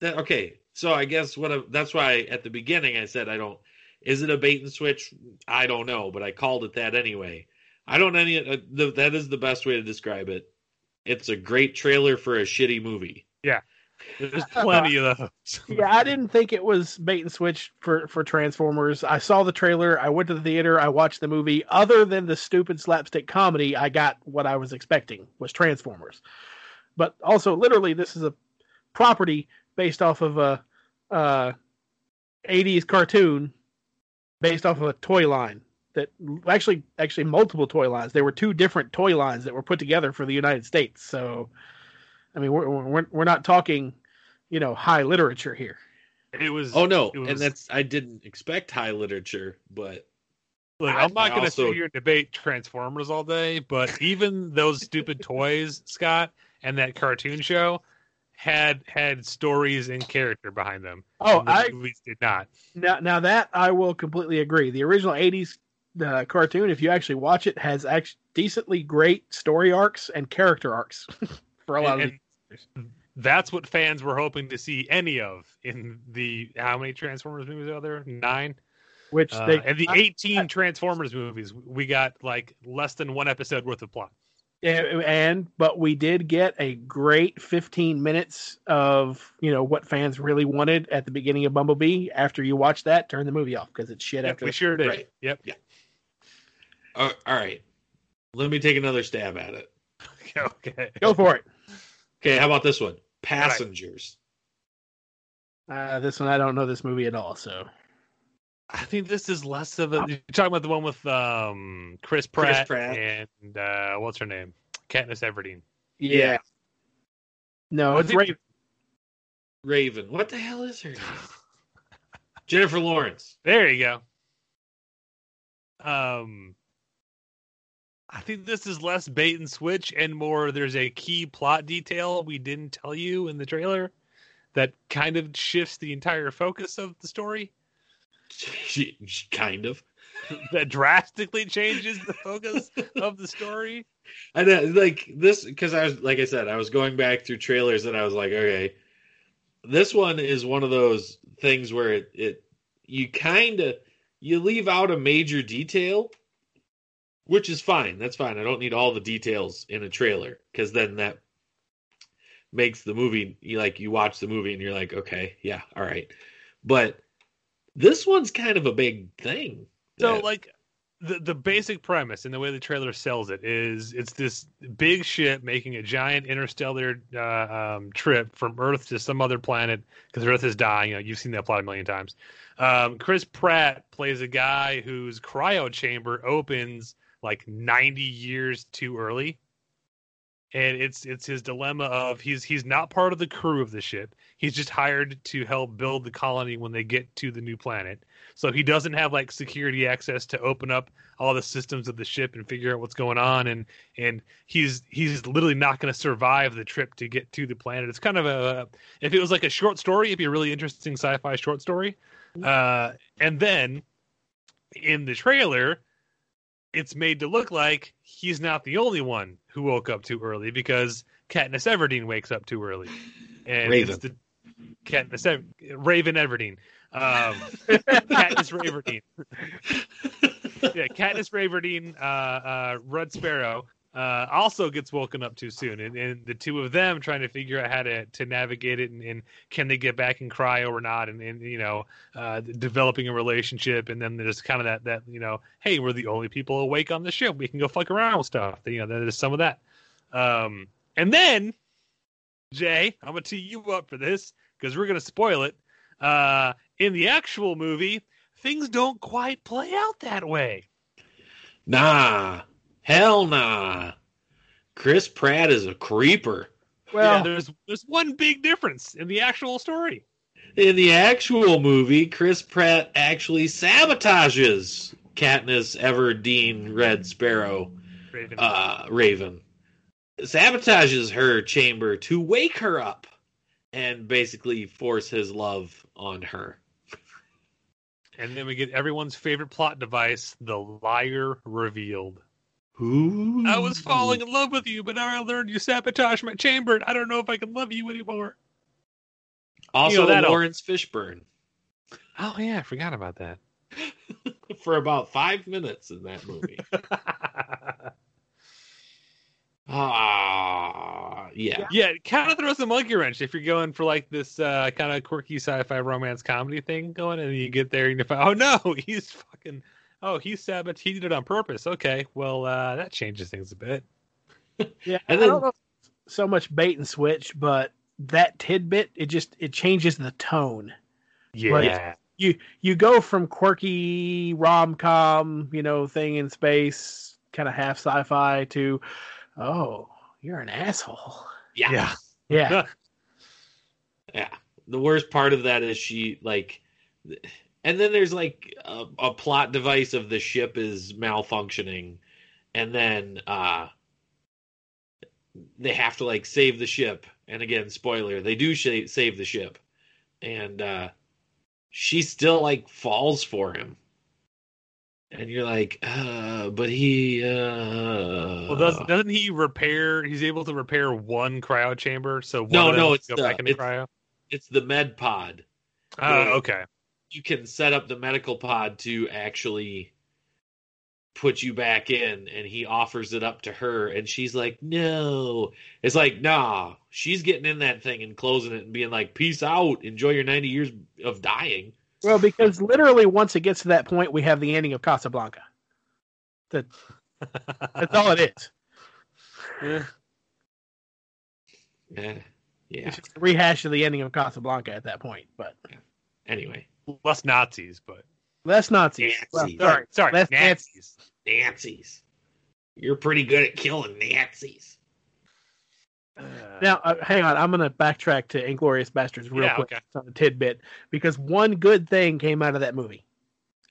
D: that, okay, so I guess what I, that's why at the beginning I said I don't. Is it a bait and switch? I don't know, but I called it that anyway. I don't any. Uh, the, that is the best way to describe it. It's a great trailer for a shitty movie. Yeah.
A: There's plenty of those.
C: Yeah, I didn't think it was bait and switch for for Transformers. I saw the trailer. I went to the theater. I watched the movie. Other than the stupid slapstick comedy, I got what I was expecting was Transformers. But also, literally, this is a property based off of a uh, 80s cartoon based off of a toy line that actually actually multiple toy lines. There were two different toy lines that were put together for the United States. So, I mean, we're we're, we're not talking, you know, high literature here.
A: It was.
D: Oh no,
A: was-
D: and that's I didn't expect high literature, but
A: Look,
D: I-
A: I'm not going to
D: also-
A: sit here and debate Transformers all day, but even those stupid toys, Scott, and that cartoon show had had stories and character behind them.
C: Oh,
A: and the
C: I
A: movies did not.
C: now now that I will completely agree. The original '80s uh, cartoon, if you actually watch it, has actually decently great story arcs and character arcs for a lot
A: And-
C: of. these.
A: that's what fans were hoping to see any of in the how many Transformers movies are there? Nine.
C: Which
A: Uh,
C: they
A: and the 18 Transformers movies, we got like less than one episode worth of plot.
C: and, and but we did get a great 15 minutes of you know what fans really wanted at the beginning of Bumblebee. After you watch that, turn the movie off because it's shit.
A: Yep,
C: after
A: we sure did.
D: Right.
A: Yep.
D: Uh, all right. Let me take another stab at it.
A: okay.
C: Go for it.
D: Okay, how about this one? Passengers.
C: Uh, this one I don't know this movie at all, so
A: I think this is less of a. You're talking about the one with um Chris Pratt,
D: Pratt.
A: and uh, what's her name? Katniss Everdeen.
C: yeah. No,
A: I
C: it's
A: think-
C: Raven.
D: Raven. What the hell is her name? Jennifer Lawrence.
A: There you go. Um, I think this is less bait and switch and more. There's a key plot detail we didn't tell you in the trailer that kind of shifts the entire focus of the story.
D: Kind of.
A: that drastically changes the focus of the story.
D: I know, like this because I was like I said, I was going back through trailers and I was like, okay, this one is one of those things where it, it you kind of you leave out a major detail, which is fine. That's fine. I don't need all the details in a trailer because then that makes the movie you like you watch the movie and you're like, okay, yeah, all right. But this one's kind of a big thing.
A: So
D: that-
A: like the the basic premise and the way the trailer sells it is it's this big ship making a giant interstellar uh, um, trip from Earth to some other planet because Earth is dying. You know, you've seen that plot a million times. Um, Chris Pratt plays a guy whose cryo chamber opens like 90 years too early. And it's it's his dilemma of he's he's not part of the crew of the ship. He's just hired to help build the colony when they get to the new planet. So he doesn't have like security access to open up all the systems of the ship and figure out what's going on and and he's he's literally not going to survive the trip to get to the planet. It's kind of a if it was like a short story, it'd be a really interesting sci-fi short story. Uh and then in the trailer it's made to look like he's not the only one who woke up too early because Katniss Everdeen wakes up too early. And
D: Raven.
A: it's the Katniss Ev- Raven Everdeen. Um, Katniss Raverdeen. yeah, Katniss Raverdeen, uh, uh, Red Sparrow, uh, also gets woken up too soon, and, and the two of them trying to figure out how to, to navigate it, and, and can they get back and cry or not, and, and you know, uh, developing a relationship, and then there's kind of that that you know, hey, we're the only people awake on the ship, we can go fuck around with stuff. You know, there's some of that, um, and then Jay, I'm gonna tee you up for this because we're gonna spoil it. Uh, in the actual movie, things don't quite play out that way.
D: Nah, hell nah. Chris Pratt is a creeper.
C: Well,
A: yeah, there's there's one big difference in the actual story.
D: In the actual movie, Chris Pratt actually sabotages Katniss Everdeen Red Sparrow
A: Raven.
D: uh, Raven. Sabotages her chamber to wake her up and basically force his love on her.
A: and then we get everyone's favorite plot device, the liar revealed.
D: Ooh.
A: I was falling in love with you, but now I learned you sabotaged my chamber, and I don't know if I can love you anymore.
D: Also,
A: You know, that'll-
D: Laurence Fishburne
A: Oh yeah, I forgot about that.
D: for about five minutes in that movie. Ah, yeah.
A: Yeah, it kind of throws a monkey wrench if you're going for like this uh, kind of quirky sci-fi romance comedy thing going, and you get there and you find, oh no, he's fucking, oh he's sabot, he did it on purpose. Okay, well uh, that changes things a bit.
C: yeah,
D: and
C: I don't know so much bait and switch, but that tidbit it just it changes the tone.
A: Yeah,
C: Like- You you go from quirky rom com, you know, thing in space, kind of half sci-fi to, oh, you're an asshole.
D: Yeah.
A: yeah,
C: Yeah,
D: Yeah. The worst part of that is she like and then there's like a, a plot device of the ship is malfunctioning and then uh they have to like save the ship. And again, spoiler, they do sh- save the ship, and uh, she still like falls for him. And you're like, uh, but he, uh,
A: Well, does, doesn't he repair? He's able to repair one cryo chamber, so one
D: No, no, it's the- it's-
A: cryo.
D: it's the med pod.
A: Oh,
D: yeah.
A: okay.
D: You can set up the medical pod to actually put you back in and he offers it up to her and she's like no it's like nah she's getting in that thing and closing it and being like peace out enjoy your 90 years of dying
C: Well, because literally once it gets to that point, we have the ending of Casablanca. That that's all it is.
A: Yeah.
D: yeah yeah
C: It's just a rehash of the ending of Casablanca at that point. But
D: anyway
A: Less Nazis, but
C: less Nazis. Well, sorry,
A: sorry,
C: less
A: Nazis.
D: nazis you're pretty good at killing nazis
A: Uh,
C: Now, uh, hang on. I'm going to backtrack to Inglourious Basterds real
A: Yeah,
C: quick
A: okay.
C: on a tidbit because one good thing came out of that movie.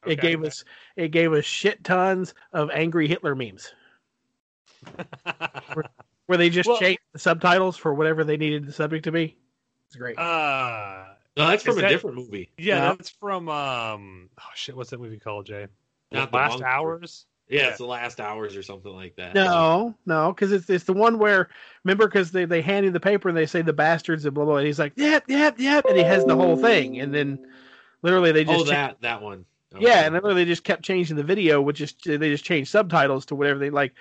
C: It
A: okay.
C: gave us it gave us shit tons of angry Hitler memes where they just
A: Well-
C: changed the subtitles for whatever they needed the subject to be. It's great.
A: uh,
D: no that's from
A: Is
D: a
A: that-
D: different movie
A: yeah,
C: No.
A: that's from um. Oh shit, what's that movie called, Jay?
D: Not the
A: Last Hours.
D: yeah,
A: Yeah.
D: it's the last hours or something like that
C: no, no, because it's it's the one where remember because they they hand you the paper and they say the bastards and blah blah. And he's like, yep, yep, yep, and he has the whole thing, and then literally they just
D: oh
C: cha-
D: that that one
C: Yeah, and then they just kept changing the video, which is they just changed subtitles to whatever they like.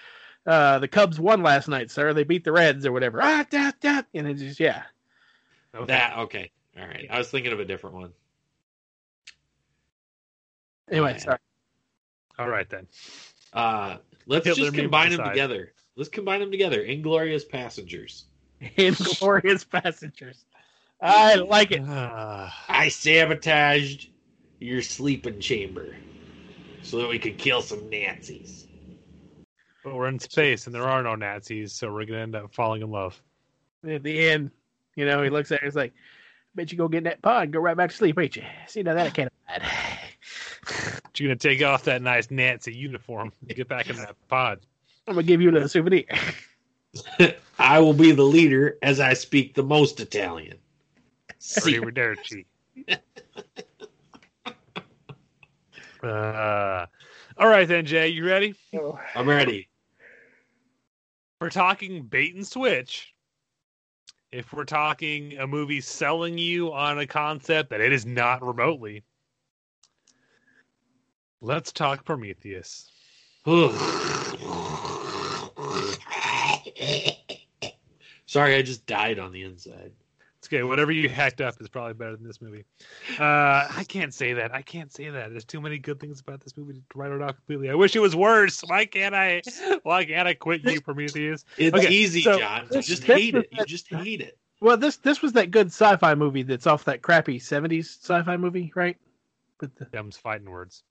C: Uh, the Cubs won last night, sir. They beat the Reds or whatever. Ah, da, da, and it just yeah.
A: Okay.
D: that okay all right i was thinking of a different one
C: Anyway,
D: Yeah.
C: sorry.
A: All right then.
D: Uh, let's
A: Hitler
D: just combine them
A: aside.
D: together. Let's combine them together. Inglorious Passengers.
C: Inglorious passengers. I like it.
A: Uh,
D: I sabotaged your sleeping chamber so that we could kill some Nazis.
A: but we're in space and there are no Nazis, so we're gonna end up falling in love.
C: At the end, you know, he looks at it. He's like, "Bet you go get in that pod, and go right back to sleep, ain't you?" See, now that I can't abide.
A: But you're gonna take off that nice Nazi uniform and get back in that pod.
C: I'm gonna give you a little souvenir.
D: I will be the leader as I speak the most Italian. See,
A: Arrivederci. uh, all right then, Jay. You ready?
D: I'm ready.
A: We're talking bait and switch. If we're talking a movie selling you on a concept that it is not remotely, let's talk Prometheus.
D: Sorry, I just died on the inside.
A: It's okay. Whatever you hacked up is probably better than this movie. Uh, I can't say that. I can't say that. There's too many good things about this movie to write it off completely. I wish it was worse. Why can't I? Why can't I quit you, Prometheus?
D: It's
A: Okay,
D: easy,
C: so
D: John.
C: this-
D: just
C: this
D: hate
C: was
D: it. You just hate it.
C: Well, this this was that good sci-fi movie that's off that crappy '70s sci-fi movie, right? But the,
A: Them's fighting words.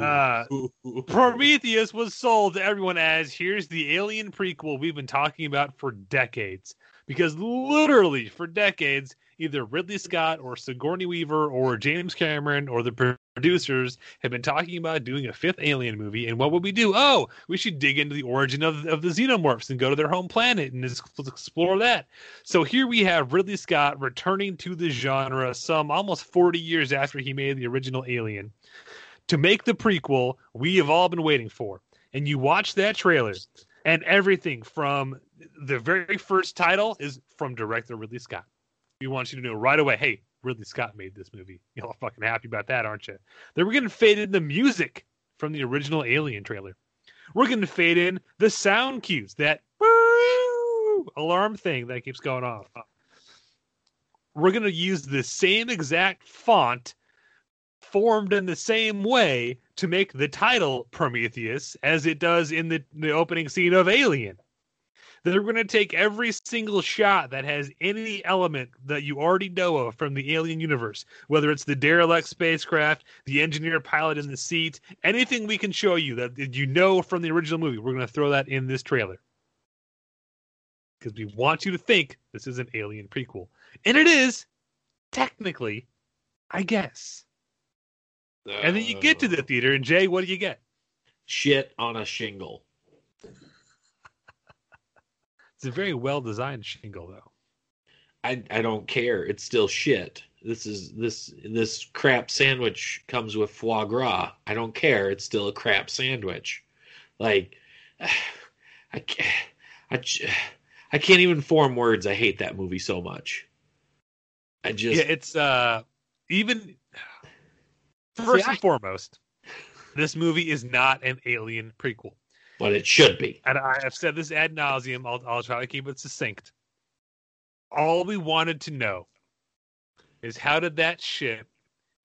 A: Uh, Prometheus was sold to everyone as here's the alien prequel we've been talking about for decades. Because literally for decades, either Ridley Scott or Sigourney Weaver or James Cameron or the producers have been talking about doing a fifth alien movie. And what would we do? Oh, we should dig into the origin of, of the xenomorphs and go to their home planet and explore that. So here we have Ridley Scott returning to the genre some almost 40 years after he made the original Alien to make the prequel we have all been waiting for. And you watch that trailer, and everything from the very first title is from director Ridley Scott. We want you to know right away, hey, Ridley Scott made this movie. You're all fucking happy about that, aren't you? Then we're gonna fade in the music from the original Alien trailer. We're gonna fade in the sound cues, that alarm thing that keeps going off. We're gonna use the same exact font formed in the same way to make the title Prometheus as it does in the, the opening scene of Alien. They're going to take every single shot that has any element that you already know of from the Alien universe, whether it's the derelict spacecraft, the engineer pilot in the seat, anything we can show you that you know from the original movie, we're going to throw that in this trailer. Because we want you to think this is an Alien prequel. And it is, technically, I guess. And then you get to the uh. theater, and Jay, what do you get?
D: shit on a shingle.
A: It's a very well designed shingle, though.
D: I I don't care. It's still shit. This is this this crap sandwich comes with foie gras. I don't care. It's still a crap sandwich. Like I can't, I I can't even form words. I hate that movie so much. I just
A: Yeah, it's uh even first
C: I-
A: and foremost, this movie is not an alien prequel.
D: But it should be.
A: and I have said this ad nauseum. I'll, I'll try to keep it succinct. All we wanted to know is how did that ship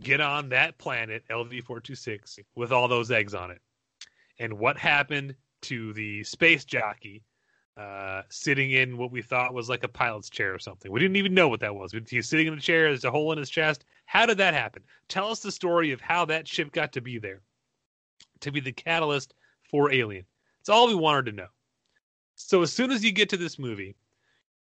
A: get on that planet LV four two six with all those eggs on it, and what happened to the space jockey uh, sitting in what we thought was like a pilot's chair or something. We didn't even know what that was. He's sitting in a chair. There's a hole in his chest. How did that happen? Tell us the story of how that ship got to be there, to be the catalyst for Alien. It's all we wanted to know. So as soon as you get to this movie,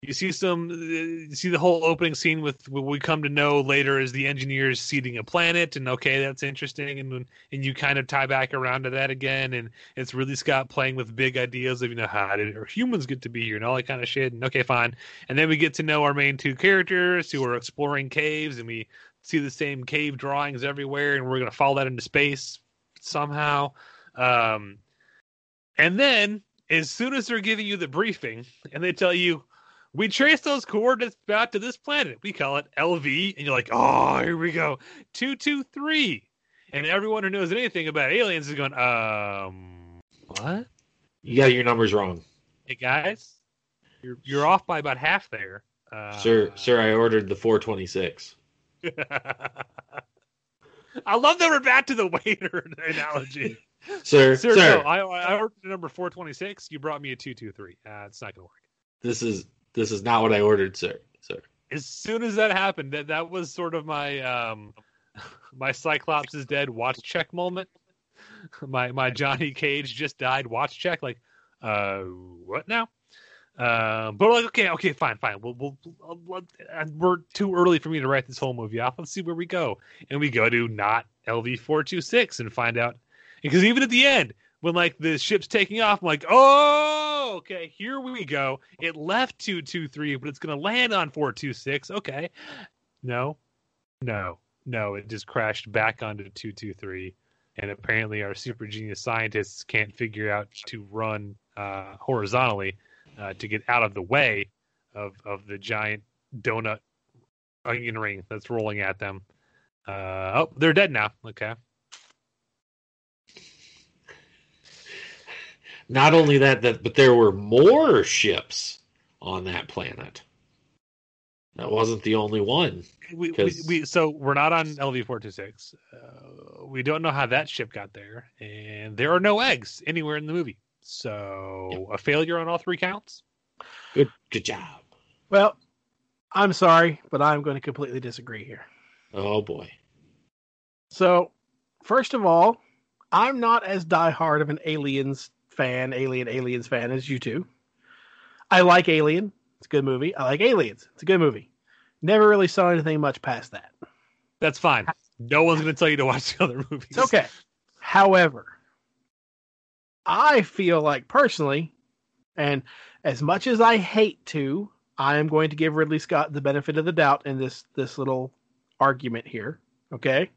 A: you see some, you see the whole opening scene with what we come to know later as the engineers seeding a planet, and okay, that's interesting, and and you kind of tie back around to that again, and it's really Scott playing with big ideas of you know how did humans get to be here and all that kind of shit, and okay, fine, and then we get to know our main two characters who are exploring caves, and we see the same cave drawings everywhere, and we're gonna follow that into space somehow. Um, and then, as soon as they're giving you the briefing and they tell you, we trace those coordinates back to this planet, we call it LV, and you're like, oh, here we go, 223. And everyone who knows anything about aliens is going, um, what?
D: You got your numbers wrong,
A: Hey, guys, you're, you're off by about half there. Uh,
D: sir. Sir, I ordered the 426.
A: I love that we're back to the waiter analogy.
D: Sir,
A: Sir,
D: sir,
A: no, I, I ordered the number 426. You brought me a 223. Uh, it's not going to work.
D: this is this is not what I ordered, sir. Sir.
A: as soon as that happened, that that was sort of my um my Cyclops is dead watch check moment. My my Johnny Cage just died watch check. Like, uh, what now? Uh, but like, okay, okay, fine, fine. We'll, we'll, we'll, we're too early for me to write this whole movie off. Let's see where we go, and we go to not LV four two six and find out because even at the end when like the ship's taking off, I'm like, oh, okay, here we go. It left two two three, but it's gonna land on four two six. Okay, no, no, no. It just crashed back onto two two three, and apparently our super genius scientists can't figure out to run uh, horizontally uh, to get out of the way of of the giant donut onion ring that's rolling at them. Uh, oh, they're dead now. Okay.
D: Not only that, that but there were more ships on that planet. That wasn't the only one.
A: we, we,
D: 'Cause-
A: we so we're not on LV four two six. Uh, we don't know how that ship got there, and there are no eggs anywhere in the movie. So a failure on all three counts.
D: Good, good job.
C: Well, I'm sorry, but I'm going to completely disagree here.
D: Oh boy.
C: So, first of all, I'm not as diehard of an Aliens fan, Alien Aliens fan as you two. I like Alien. It's a good movie. I like Aliens. It's a good movie. Never really saw anything much past that.
A: That's fine. No one's going to tell you to watch the other movies.
C: It's okay. However, I feel like personally, and as much as I hate to, I am going to give Ridley Scott the benefit of the doubt in this this little argument here. Okay.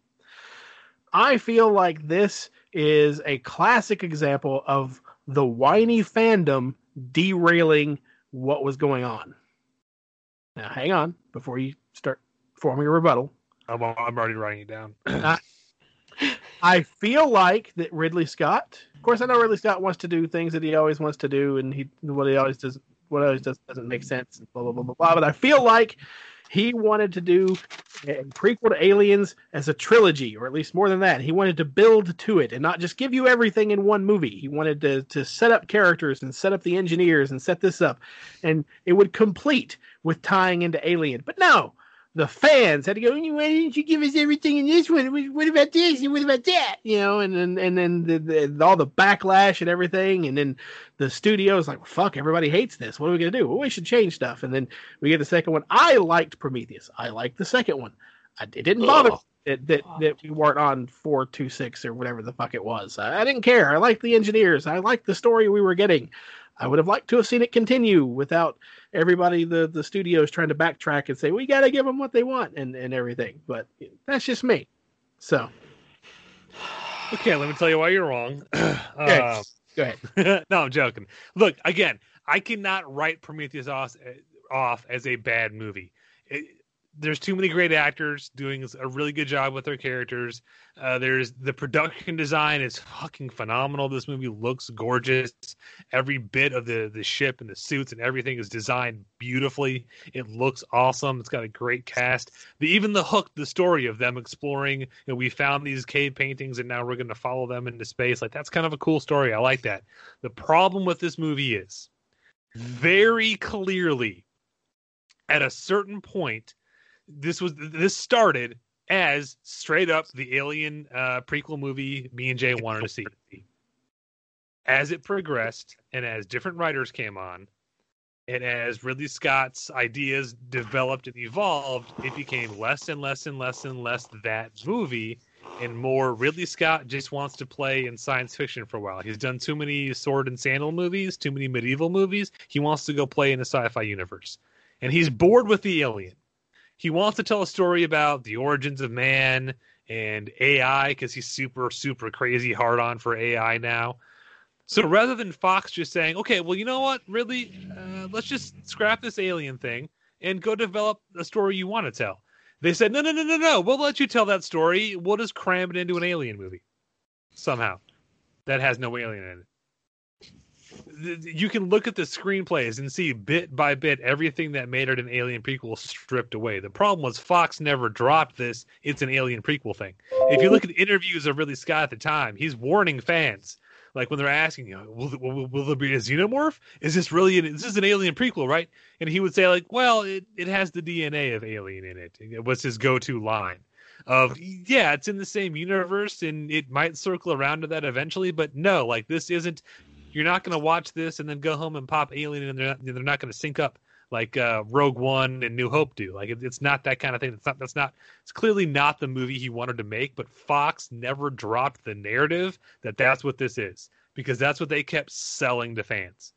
C: I feel like this is a classic example of the whiny fandom derailing what was going on. Now, hang on before you start forming a rebuttal.
A: I'm, I'm already writing it down.
C: I feel like that Ridley Scott. Of course, I know Ridley Scott wants to do things that he always wants to do, and he what he always does, what always does doesn't make sense. and Blah blah blah blah blah. But I feel like he wanted to do a prequel to Aliens as a trilogy, or at least more than that. He wanted to build to it and not just give you everything in one movie. He wanted to to set up characters and set up the engineers and set this up, and it would complete with tying into Alien. But no, the fans had to go. Why didn't you give us everything in this one? What- about this and what about that? You know, and then and then the, the, all the backlash and everything, and then the studio's like, "Fuck, everybody hates this. What are we gonna do? Well, we should change stuff." And then we get the second one. I liked Prometheus. I liked the second one. I, it didn't bother
D: Ugh.
C: that that, that we weren't on four two six or whatever the fuck it was. I, I didn't care. I liked the engineers. I liked the story we were getting. I would have liked to have seen it continue without everybody, the the studio is trying to backtrack and say we got to give them what they want and and everything. But that's just me. So
A: Okay, let me tell you why you're wrong.
C: Okay.
A: Um,
C: go ahead.
A: no, I'm joking. Look, again, I cannot write Prometheus off, off as a bad movie. It, there's too many great actors doing a really good job with their characters. Uh, there's the production design is fucking phenomenal. This movie looks gorgeous. Every bit of the the ship and the suits and everything is designed beautifully. It looks awesome. It's got a great cast. The, even the hook, the story of them exploring. You know, we found these cave paintings and now we're going to follow them into space. Like that's kind of a cool story. I like that. The problem with this movie is very clearly at a certain point this was this started as straight up the alien uh, prequel movie me and jay wanted to see. As it progressed and as different writers came on and as ridley scott's ideas developed and evolved it became less and less and less and less that movie and more ridley scott just wants to play in science fiction for a while. He's done too many sword and sandal movies too many medieval movies. He wants to go play in a sci-fi universe. And he's bored with the alien he wants to tell a story about the origins of man and AI because he's super, super crazy hard on for AI now. So rather than Fox just saying, okay, well, you know what, really, uh, let's just scrap this alien thing and go develop a story you want to tell. They said, no, no, no, no, no, we'll let you tell that story. We'll just cram it into an alien movie somehow that has no alien in it you can look at the screenplays and see bit by bit everything that made it an alien prequel stripped away. The problem was Fox never dropped this. It's an alien prequel thing. If you look at the interviews of Ridley Scott at the time, he's warning fans. Like when they're asking, you will, will, will there be a xenomorph? Is this really an, this is an alien prequel, right? And he would say like, well, it, it has the DNA of alien in it. It was his go-to line of yeah, it's in the same universe and it might circle around to that eventually, but no, like this isn't you're not going to watch this and then go home and pop Alien and they're not, they're not going to sync up like uh, Rogue One and New Hope do. Like it, it's not that kind of thing. It's not. That's not. It's clearly not the movie he wanted to make. But Fox never dropped the narrative that that's what this is because that's what they kept selling to fans.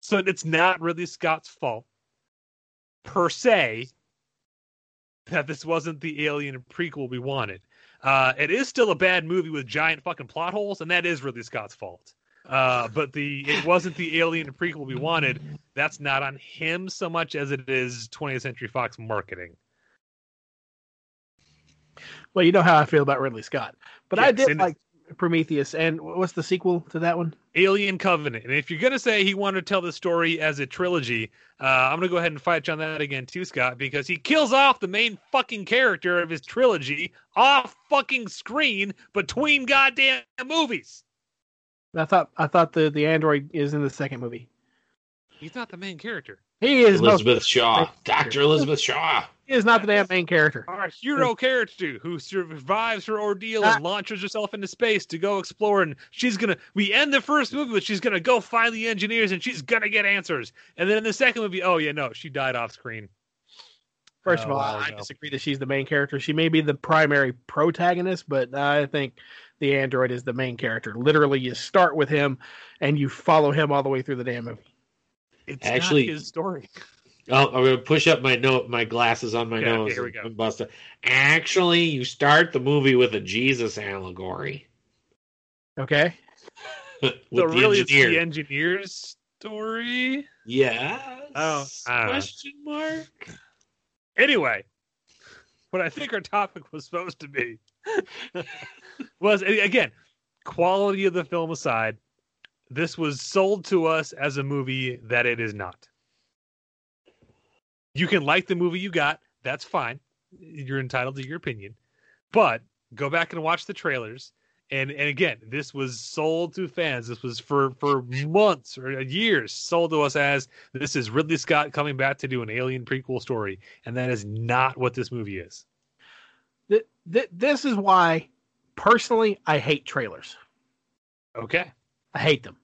A: So it's not really Scott's fault per se that this wasn't the Alien prequel we wanted. Uh, it is still a bad movie with giant fucking plot holes, and that is really Scott's fault. Uh, but the it wasn't the Alien prequel we wanted. That's not on him so much as it is 20th Century Fox marketing.
C: Well, you know how I feel about Ridley Scott, but I did like Prometheus. And what's the sequel to that one?
A: Alien Covenant. And if you're gonna say he wanted to tell the story as a trilogy, uh, I'm gonna go ahead and fight you on that again too, Scott, because he kills off the main fucking character of his trilogy off fucking screen between goddamn movies.
C: I thought I thought the the android is in the second movie.
A: He's not the main character.
C: He is most-
D: Elizabeth Shaw, Doctor Elizabeth Shaw.
C: He is not the damn main character.
A: Our hero character who survives her ordeal
C: Ah.
A: and launches herself into space to go explore. And she's gonna. We end the first movie, but she's gonna go find the engineers and she's gonna get answers. And then in the second movie, oh yeah, no, she died off screen.
C: First of
A: Uh,
C: all,
A: a while
C: I disagree that she's the main character. She may be the primary protagonist, but I think the android is the main character. Literally, you start with him and you follow him all the way through the damn movie.
A: It's
D: Actually-
A: not his story.
D: Oh, I'm gonna push up my note, my glasses on my
A: Yeah,
D: nose.
A: here we go.
D: and bust it. Actually, you start the movie with a Jesus allegory
C: Okay.
D: with
A: so
D: the
A: really, it's the engineer's story.
D: yes.
A: Oh, I know.
D: question mark.
A: Anyway, what I think our topic was supposed to be was again quality of the film aside. This was sold to us as a movie that it is not. You can like the movie you got. That's fine. You're entitled to your opinion. But go back and watch the trailers. And and again, this was sold to fans. This was for for months or years sold to us as this is Ridley Scott coming back to do an Alien prequel story, and that is not what this movie is.
C: Th- th- this is why, personally, I hate trailers.
A: Okay.
C: I hate them.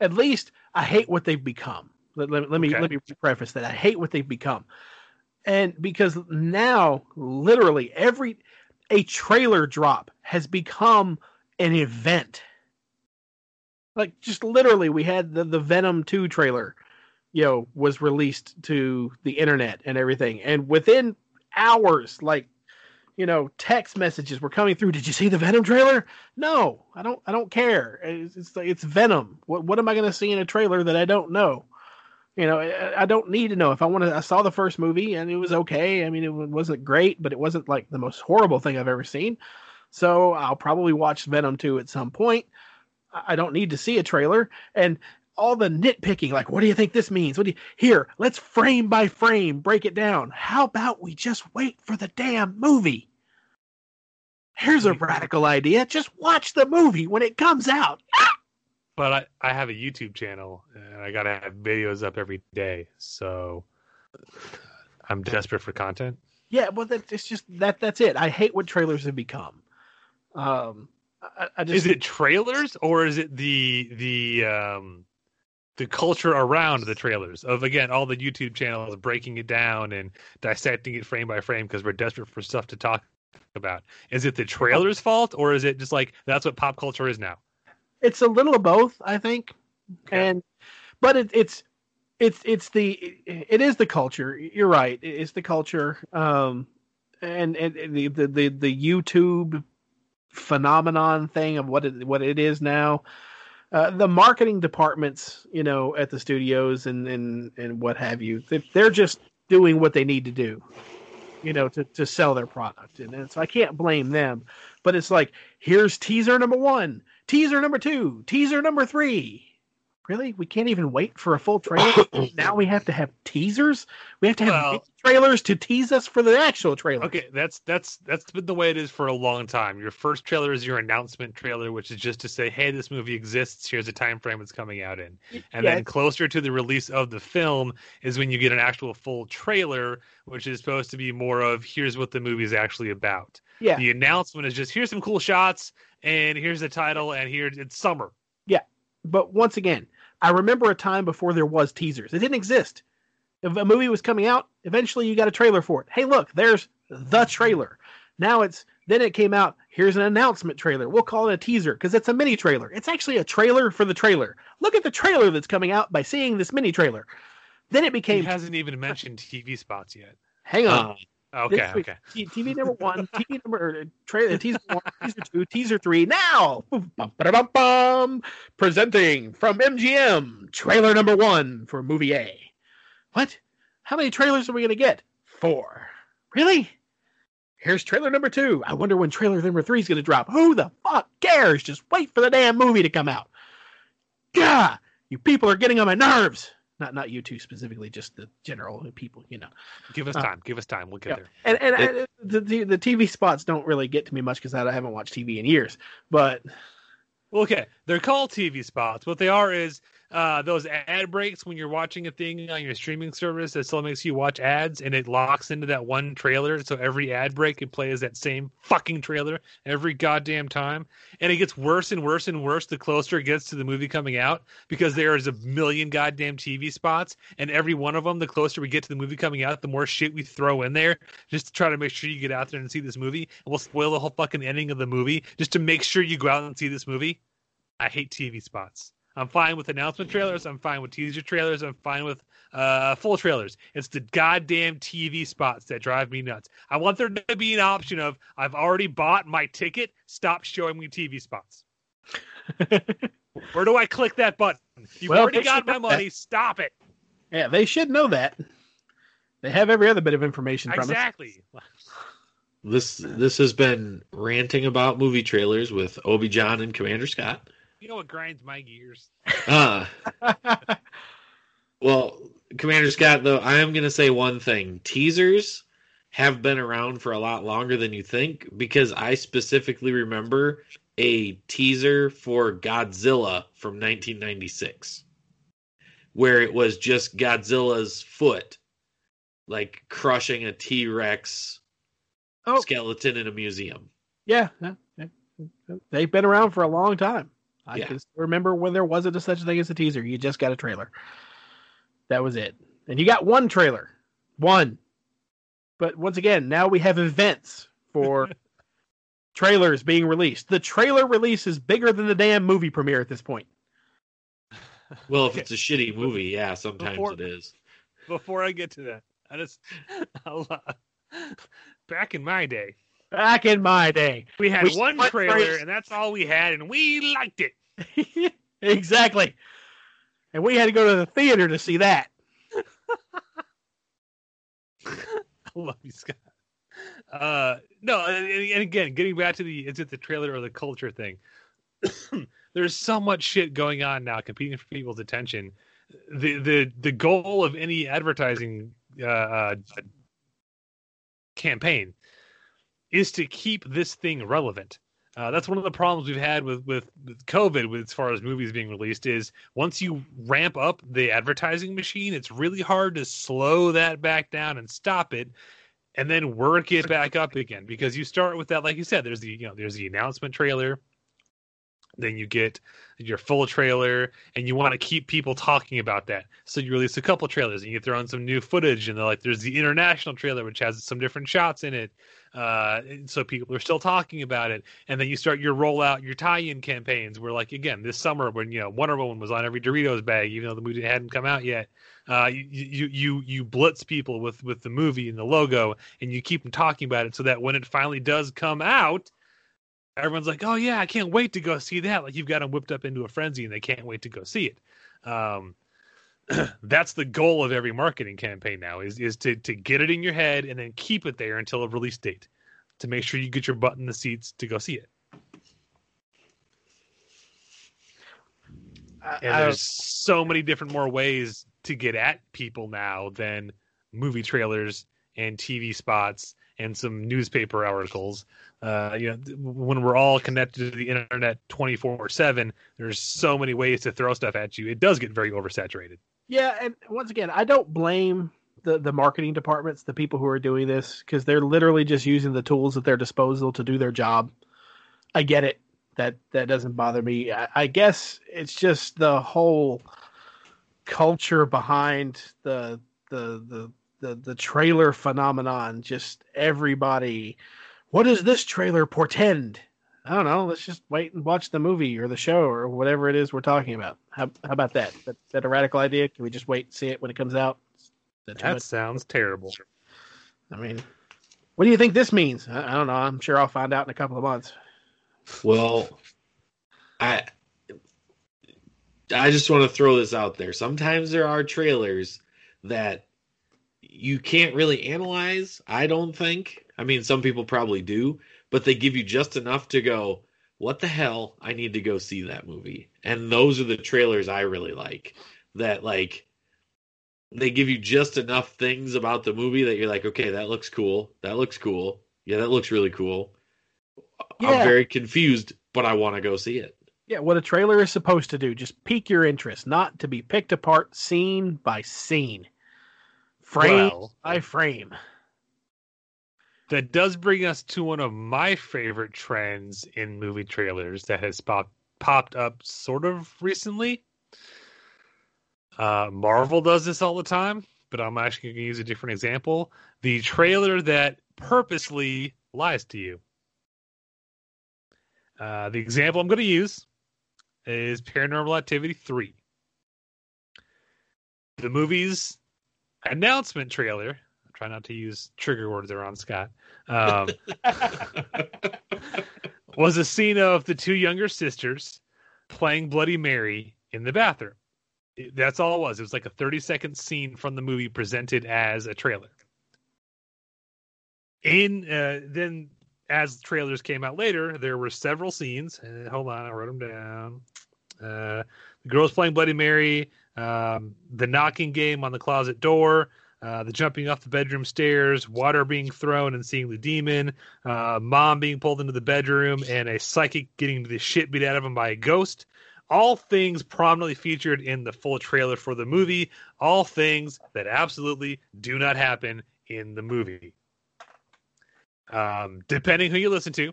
C: At least I hate what they've become. Let, let, let me
A: Okay.
C: let me preface that. I hate what they've become. And because now literally every a trailer drop has become an event. Like just literally, we had the the Venom two trailer, you know, was released to the internet and everything, and within hours, like you know, text messages were coming through. Did you see the Venom trailer? No, I don't. I don't care. It's it's, it's Venom. What what am I going to see in a trailer that I don't know? You know, I, I don't need to know. If I want to, I saw the first movie and it was okay. I mean, it wasn't great, but it wasn't like the most horrible thing I've ever seen. So I'll probably watch Venom 2 at some point. I don't need to see a trailer. And all the nitpicking, like, what do you think this means? What do you here? Let's frame by frame break it down. How about we just wait for the damn movie? Here's a radical idea. Just watch the movie when it comes out.
A: But I, I have a YouTube channel and I gotta have videos up every day, so I'm desperate for content.
C: Yeah, well, that, it's just that that's it. I hate what trailers have become. Um, I, I just
A: Is it trailers or is it the the um the culture around the trailers of again all the YouTube channels breaking it down and dissecting it frame by frame because we're desperate for stuff to talk about. Is it the trailers' fault or is it just like that's what pop culture is now?
C: it's a little of both, I think, and but it, it's it's it's the it is the culture. You're right. It's the culture, um, and and the the the, the YouTube phenomenon thing of what it what it is now. Uh, the marketing departments, you know, at the studios and and and what have you, they, they're just doing what they need to do, you know, to to sell their product, and, and so I can't blame them. But it's like, here's teaser number one, teaser number two, teaser number three. Really, we can't even wait for a full trailer. now we have to have teasers. We have to have
A: Well-
C: trailers to tease us for the actual trailer.
A: Okay, that's that's that's been the way it is for a long time. Your first trailer is your announcement trailer, which is just to say, "Hey, this movie exists. Here's a time frame it's coming out in." And
C: Yeah,
A: then closer to the release of the film is when you get an actual full trailer, which is supposed to be more of, "Here's what the movie is actually about."
C: Yeah.
A: The announcement is just, "Here's some cool shots, and here's the title, and here it's summer."
C: But once again, I remember a time before there was teasers. It didn't exist. If a movie was coming out, eventually you got a trailer for it. Hey, look, there's the trailer. Now it's then it came out. Here's an announcement trailer. We'll call it a teaser because it's a mini trailer. It's actually a trailer for the trailer. Look at the trailer that's coming out by seeing this mini trailer. Then it
A: He
C: became.
A: hasn't even mentioned TV spots yet.
C: Hang on.
D: Uh,
A: Okay,
C: week,
A: okay.
C: TV number one, TV number or, trailer, teaser one, teaser two, teaser three. Now, Bum, presenting from MGM, trailer number one for movie A. What? How many trailers are we going to get? Four. Really? Here's trailer number two. I wonder when trailer number three is going to drop. Who the fuck cares? Just wait for the damn movie to come out. Gah! You people are getting on my nerves. Not not you two specifically, just the general people. You know.
A: Give us
C: Uh,
A: time. Give us time. We'll get
C: Yeah.
A: there.
C: And and
D: It-
C: the, the the TV spots don't really get to me much because I haven't watched TV in years. But
A: Okay, they're called TV spots. What they are is uh, those ad breaks when you're watching a thing on your streaming service that still makes you watch ads, and it locks into that one trailer. So every ad break, it plays that same fucking trailer every goddamn time, and it gets worse and worse and worse the closer it gets to the movie coming out because there's a million goddamn TV spots, and every one of them, the closer we get to the movie coming out, the more shit we throw in there just to try to make sure you get out there and see this movie, and we'll spoil the whole fucking ending of the movie just to make sure you go out and see this movie. I hate TV spots. I'm fine with announcement trailers. I'm fine with teaser trailers. I'm fine with uh, full trailers. It's the goddamn TV spots that drive me nuts. I want there to be an option of I've already bought my ticket. Stop showing me TV spots. Where do I click that button? You've
C: Well,
A: already got my
C: know that.
A: money. Stop it.
C: yeah, they should know that. They have every other bit of information from us.
A: Exactly.
D: this this has been ranting about movie trailers with Obi John and Commander Scott.
A: You know what grinds my gears?
D: Uh, well, Commander Scott, though, I am going to say one thing. Teasers have been around for a lot longer than you think because I specifically remember a teaser for Godzilla from 1996 where it was just Godzilla's foot like crushing a T Rex
C: Oh.
D: skeleton in a museum.
C: Yeah, yeah, yeah. they've been around for a long time. I
D: Yeah.
C: can remember when there wasn't a such thing as a teaser. You just got a trailer. That was it, and you got one trailer, one. But once again, now we have events for trailers being released. The trailer release is bigger than the damn movie premiere at this point.
D: Well, if it's a shitty movie, yeah, sometimes
A: Before-
D: it is.
A: Before I get to that, I just I'll, uh, back in my day,
C: Back in my day.
A: we had
C: We
A: one trailer, and that's all we had, and we liked it.
C: exactly. And we had to go to the theater to see that.
A: I love you, Scott. Uh, no, and, and again, getting back to the is it the trailer or the culture thing? There's so much shit going on now, competing for people's attention. The the the goal of any advertising uh, uh, campaign is to keep this thing relevant. Uh, that's one of the problems we've had with, with with COVID, as far as movies being released, is once you ramp up the advertising machine, it's really hard to slow that back down and stop it, and then work it back up again. Because you start with that, like you said, there's the you know there's the announcement trailer, then you get your full trailer, and you want to keep people talking about that. So you release a couple trailers, and you throw in some new footage, and they're like there's the international trailer, which has some different shots in it. Uh, so people are still talking about it, and then you start your rollout, your tie-in campaigns. Where like again this summer when you know Wonder Woman was on every Doritos bag, even though the movie hadn't come out yet. Uh, you, you you you blitz people with with the movie and the logo, and you keep them talking about it, so that when it finally does come out, everyone's like, "Oh yeah, I can't wait to go see that!" Like you've got them whipped up into a frenzy, and they can't wait to go see it. Um, that's the goal of every marketing campaign now is is to to get it in your head and then keep it there until a release date to make sure you get your butt in the seats to go see it. And
C: I-
A: there's so many different more ways to get at people now than movie trailers and TV spots and some newspaper articles. Uh, you know, when we're all connected to the internet 24 7, there's so many ways to throw stuff at you. It does get very oversaturated.
C: Yeah, and once again, I don't blame the the marketing departments, the people who are doing this, because they're literally just using the tools at their disposal to do their job. I get it. That that doesn't bother me. I, I guess it's just the whole culture behind the the the the, the trailer phenomenon. Just everybody. What does this trailer portend? I don't know. Let's just wait and watch the movie or the show or whatever it is we're talking about. How, how about that? That that a radical idea? Can we just wait and see it when it comes out? That
A: That sounds terrible.
C: I mean, what do you think this means? I, I don't know. I'm sure I'll find out in a couple of months.
D: Well, I I just want to throw this out there. Sometimes there are trailers that you can't really analyze, I don't think. I mean, some people probably do, but they give you just enough to go, "What the hell? I need to go see that movie." And those are the trailers I really like. That like they give you just enough things about the movie that you're like, "Okay, that looks cool. That looks cool. Yeah, that looks really cool."
C: Yeah.
D: I'm very confused, but I want to go see it.
C: Yeah, what a trailer is supposed to do, just pique your interest, not to be picked apart scene by scene, frame
A: Well,
C: by frame.
A: That does bring us to one of my favorite trends in movie trailers that has pop, popped up sort of recently. Uh, Marvel does this all the time, but I'm actually going to use a different example. The trailer that purposely lies to you. Uh, the example I'm going to use is Paranormal Activity 3. The movie's announcement trailer. Try not to use trigger words around Scott. Um, was a scene of the two younger sisters playing Bloody Mary in the bathroom. That's all it was. It was like a 30 second scene from the movie presented as a trailer. In uh, then, as trailers came out later, there were several scenes. Uh, hold on, I wrote them down. Uh, the girls playing Bloody Mary, um, the knocking game on the closet door, uh, the jumping off the bedroom stairs, water being thrown and seeing the demon, uh, mom being pulled into the bedroom, and a psychic getting the shit beat out of him by a ghost. All things prominently featured in the full trailer for the movie. All things that absolutely do not happen in the movie. Um, depending who you listen to,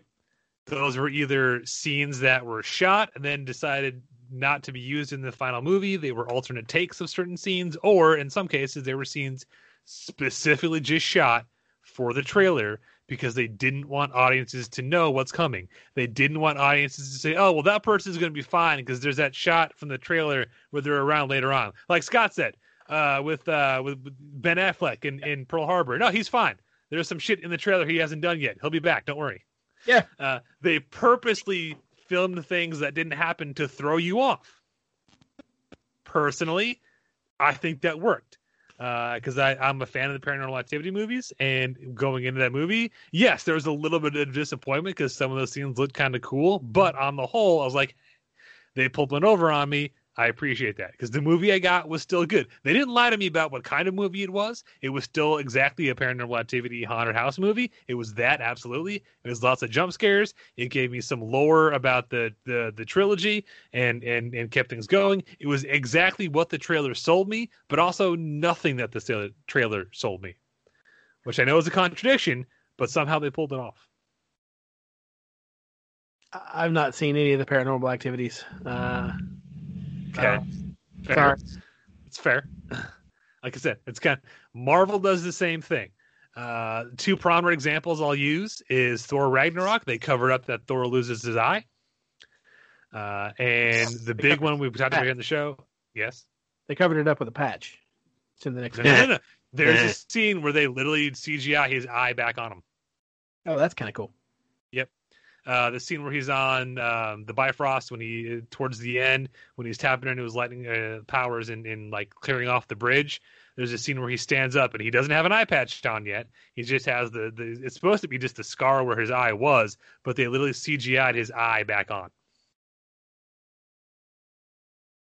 A: those were either scenes that were shot and then decided not to be used in the final movie. They were alternate takes of certain scenes, or in some cases, they were scenes specifically just shot for the trailer because they didn't want audiences to know what's coming. They didn't want audiences to say, "Oh, well, that person's going to be fine," because there's that shot from the trailer where they're around later on. Like Scott said, uh, with uh, with Ben Affleck in, in Pearl Harbor. No, he's fine. There's some shit in the trailer he hasn't done yet. He'll be back. Don't worry.
C: Yeah.
A: Uh, they purposely filmed things that didn't happen to throw you off. Personally, I think that worked because uh, I'm a fan of the Paranormal Activity movies, and going into that movie, yes, there was a little bit of disappointment because some of those scenes looked kind of cool, but on the whole, I was like, they pulled one over on me. I appreciate that because the movie I got was still good. They didn't lie to me about what kind of movie it was. It was still exactly a paranormal activity haunted house movie. It was that absolutely. It was lots of jump scares. It gave me some lore about the the, the trilogy and and and kept things going. It was exactly what the trailer sold me, but also nothing that the trailer sold me, which I know is a contradiction, but somehow they pulled it off.
C: I've not seen any of the paranormal activities. Uh,
A: Okay. fair. Sorry. It's fair. Like I said, it's kind of, Marvel does the same thing. Uh, two prominent examples I'll use is Thor Ragnarok. They covered up that Thor loses his eye. Uh, and the big one we've talked about here in the show. Yes.
C: They covered it up with a patch. It's in the next.
A: No, no, no. There's a scene where they literally CGI his eye back on him.
C: Oh, that's kind of cool.
A: Uh, the scene where he's on um, the Bifrost when he towards the end when he's tapping into his lightning uh, powers and, and like clearing off the bridge. There's a scene where he stands up and he doesn't have an eye patch on yet. He just has the, the it's supposed to be just the scar where his eye was, but they literally CGI'd his eye back on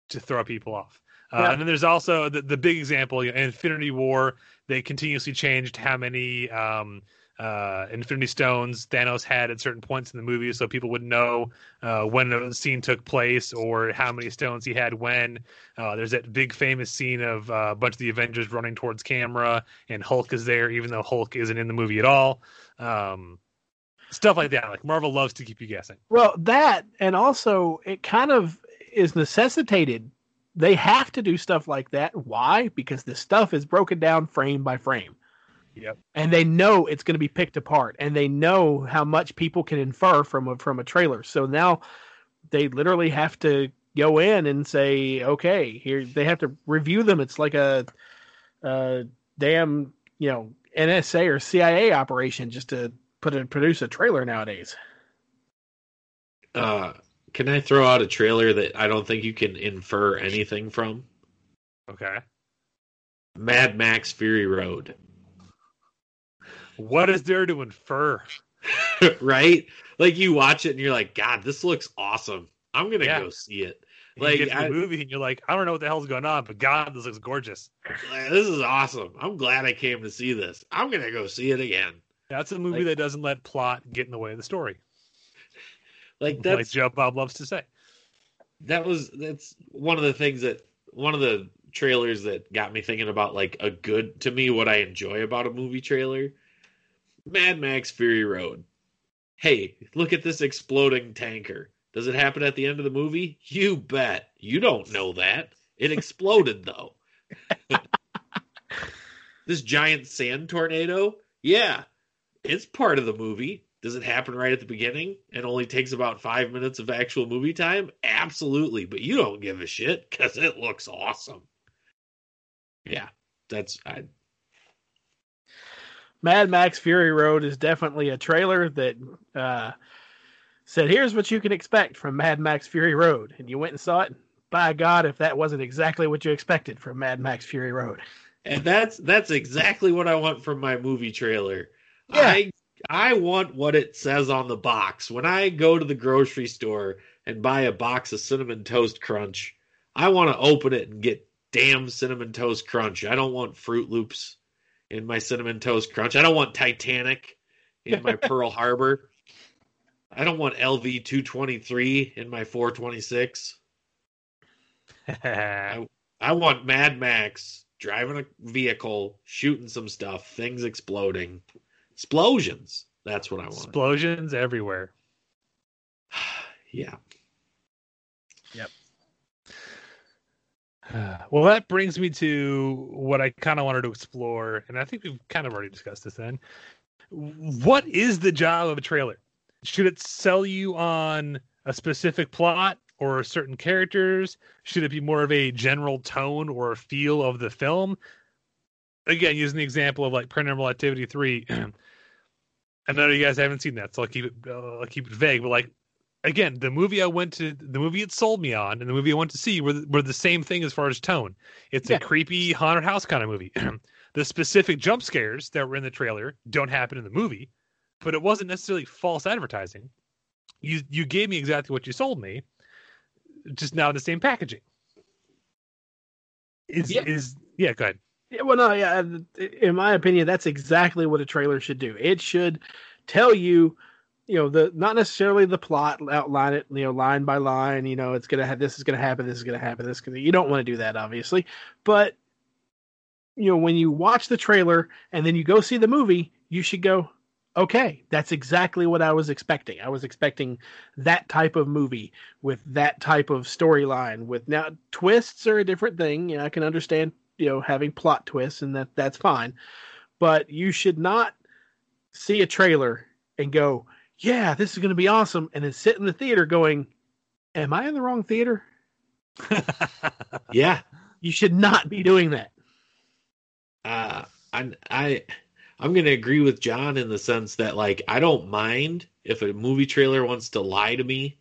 A: to throw people off. Uh, yeah. And then there's also the, the big example, you know, Infinity War. They continuously changed how many um, uh, Infinity Stones Thanos had at certain points in the movie, so people would know uh, when the scene took place or how many stones he had when. Uh, there's that big famous scene of uh, a bunch of the Avengers running towards camera, and Hulk is there, even though Hulk isn't in the movie at all. Um, stuff like that. Like Marvel loves to keep you guessing.
C: Well, that and also it kind of is necessitated. They have to do stuff like that. Why? Because the stuff is broken down frame by frame.
A: Yep.
C: And they know it's going to be picked apart, and they know how much people can infer from a from a trailer. So now they literally have to go in and say, okay, here they have to review them. It's like a, a damn you know NSA or CIA operation just to put a produce a trailer nowadays.
D: Uh, can I throw out a trailer that I don't think you can infer anything from?
A: Okay.
D: Mad Max Fury Road.
A: What is there to infer?
D: right? Like you watch it and you're like, God, this looks awesome. I'm gonna yeah. go see it.
A: Like you the movie and you're like, I don't know what the hell's going on, but God, this looks gorgeous.
D: This is awesome. I'm glad I came to see this. I'm gonna go see it again.
A: That's a movie like, that doesn't let plot get in the way of the story.
D: Like that's like
A: Joe Bob loves to say.
D: That was that's one of the things that one of the trailers that got me thinking about like a good to me what I enjoy about a movie trailer Mad Max Fury Road. Hey, look at this exploding tanker. Does it happen at the end of the movie? You bet. You don't know that. It exploded though. this giant sand tornado? Yeah. It's part of the movie. Does it happen right at the beginning and only takes about five minutes of actual movie time? Absolutely. But you don't give a shit because it looks awesome. Yeah. That's I
C: Mad Max Fury Road is definitely a trailer that uh, said, "Here's what you can expect from Mad Max Fury Road," and you went and saw it. By God, if that wasn't exactly what you expected from Mad Max Fury Road,
D: and that's that's exactly what I want from my movie trailer. Yeah. I I want what it says on the box. When I go to the grocery store and buy a box of cinnamon toast crunch, I want to open it and get damn cinnamon toast crunch. I don't want Fruit Loops in my cinnamon toast crunch. I don't want Titanic in my Pearl Harbor. I don't want LV two twenty three in my four twenty six. I want Mad Max driving a vehicle, shooting some stuff, things exploding, explosions. That's what I want.
A: Explosions everywhere.
D: yeah.
A: Well, that brings me to what I kind of wanted to explore, and I think we've kind of already discussed this then, what is the job of a trailer? Should it sell you on a specific plot or certain characters? Should it be more of a general tone or feel of the film? Again, using the example of like Paranormal Activity three. I know you guys haven't seen that, so I'll keep it uh, I'll keep it vague. But like, again, the movie I went to, the movie it sold me on, and the movie I went to see were were the same thing as far as tone. It's
C: Yeah.
A: a creepy haunted house kind of movie. the specific jump scares that were in the trailer don't happen in the movie, but it wasn't necessarily false advertising. You you gave me exactly what you sold me, just now in the same packaging. Is
C: Yeah.
A: is yeah? Go ahead.
C: Yeah, well, no, yeah. Uh, in my opinion, that's exactly what a trailer should do. It should tell you, you know, the not necessarily the plot, outline it, you know, line by line. You know, it's gonna have this is gonna happen, this is gonna happen, this. Is gonna, you don't want to do that, obviously, but you know, when you watch the trailer and then you go see the movie, you should go, okay, that's exactly what I was expecting. I was expecting that type of movie with that type of storyline. With now twists are a different thing. You know, I can understand you know having plot twists and that that's fine but you should not see a trailer and go yeah this is going to be awesome and then sit in the theater going am i in the wrong theater
D: Yeah.
C: you should not be doing that
D: uh, I I I'm gonna agree with John in the sense that like I don't mind if a movie trailer wants to lie to me,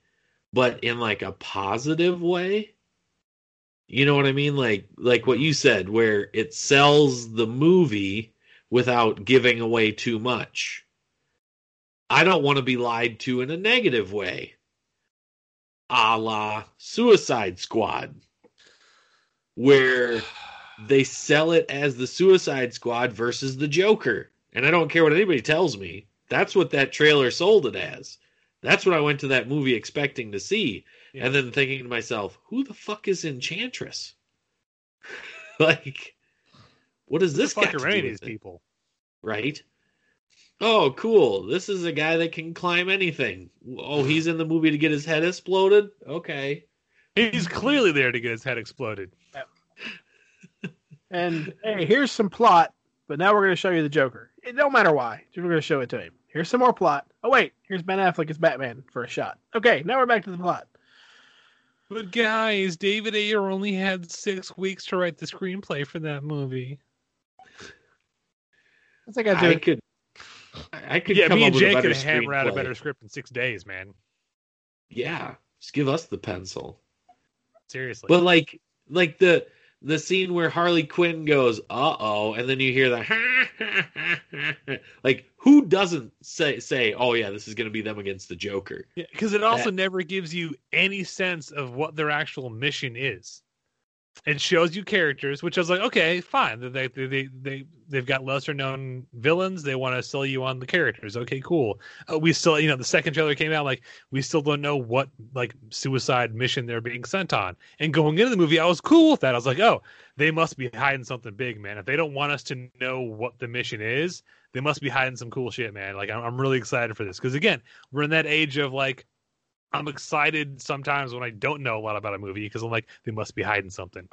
D: but in like a positive way. You know what I mean? Like like what you said, where it sells the movie without giving away too much. I don't want to be lied to in a negative way. A la Suicide Squad. Where they sell it as the Suicide Squad versus the Joker. And I don't care what anybody tells me. That's what that trailer sold it as. That's what I went to that movie expecting to see.
A: Yeah.
D: And then thinking to myself, who the fuck is Enchantress? like, what does this got to do with
A: these
D: it?
A: people?
D: Right? Oh, cool. This is a guy that can climb anything. Oh, he's in the movie to get his head exploded? Okay.
A: He's clearly there to get his head exploded.
C: and hey here's some plot but now we're going to show you the joker it don't matter why we're going to show it to him here's some more plot oh wait here's ben affleck as batman for a shot okay now we're back to the plot
A: But guys, David Ayer only had six weeks to write the screenplay for that movie.
C: what's that got to
D: I could I could
A: Yeah,
D: come
A: me
D: up
A: and
D: with a
A: Jake could hammer out a better script in six days, man.
D: Yeah. Just give us the pencil.
A: Seriously.
D: But like like the the scene where Harley Quinn goes, "Uh oh," and then you hear the like, who doesn't say say, "Oh yeah, this is going to be them against the Joker"?
A: because it also
D: that-
A: never gives you any sense of what their actual mission is. It shows you characters, which I was like, okay, fine. They they they they they've got lesser known villains. They want to sell you on the characters. Okay, cool. Uh, we still, you know, the second trailer came out, like we still don't know what like suicide mission they're being sent on. And going into the movie, I was cool with that. I was like, oh, they must be hiding something big, man. If they don't want us to know what the mission is, they must be hiding some cool shit, man. Like I'm, I'm really excited for this because again, we're in that age of like I'm excited sometimes when I don't know a lot about a movie because I'm like they must be hiding something.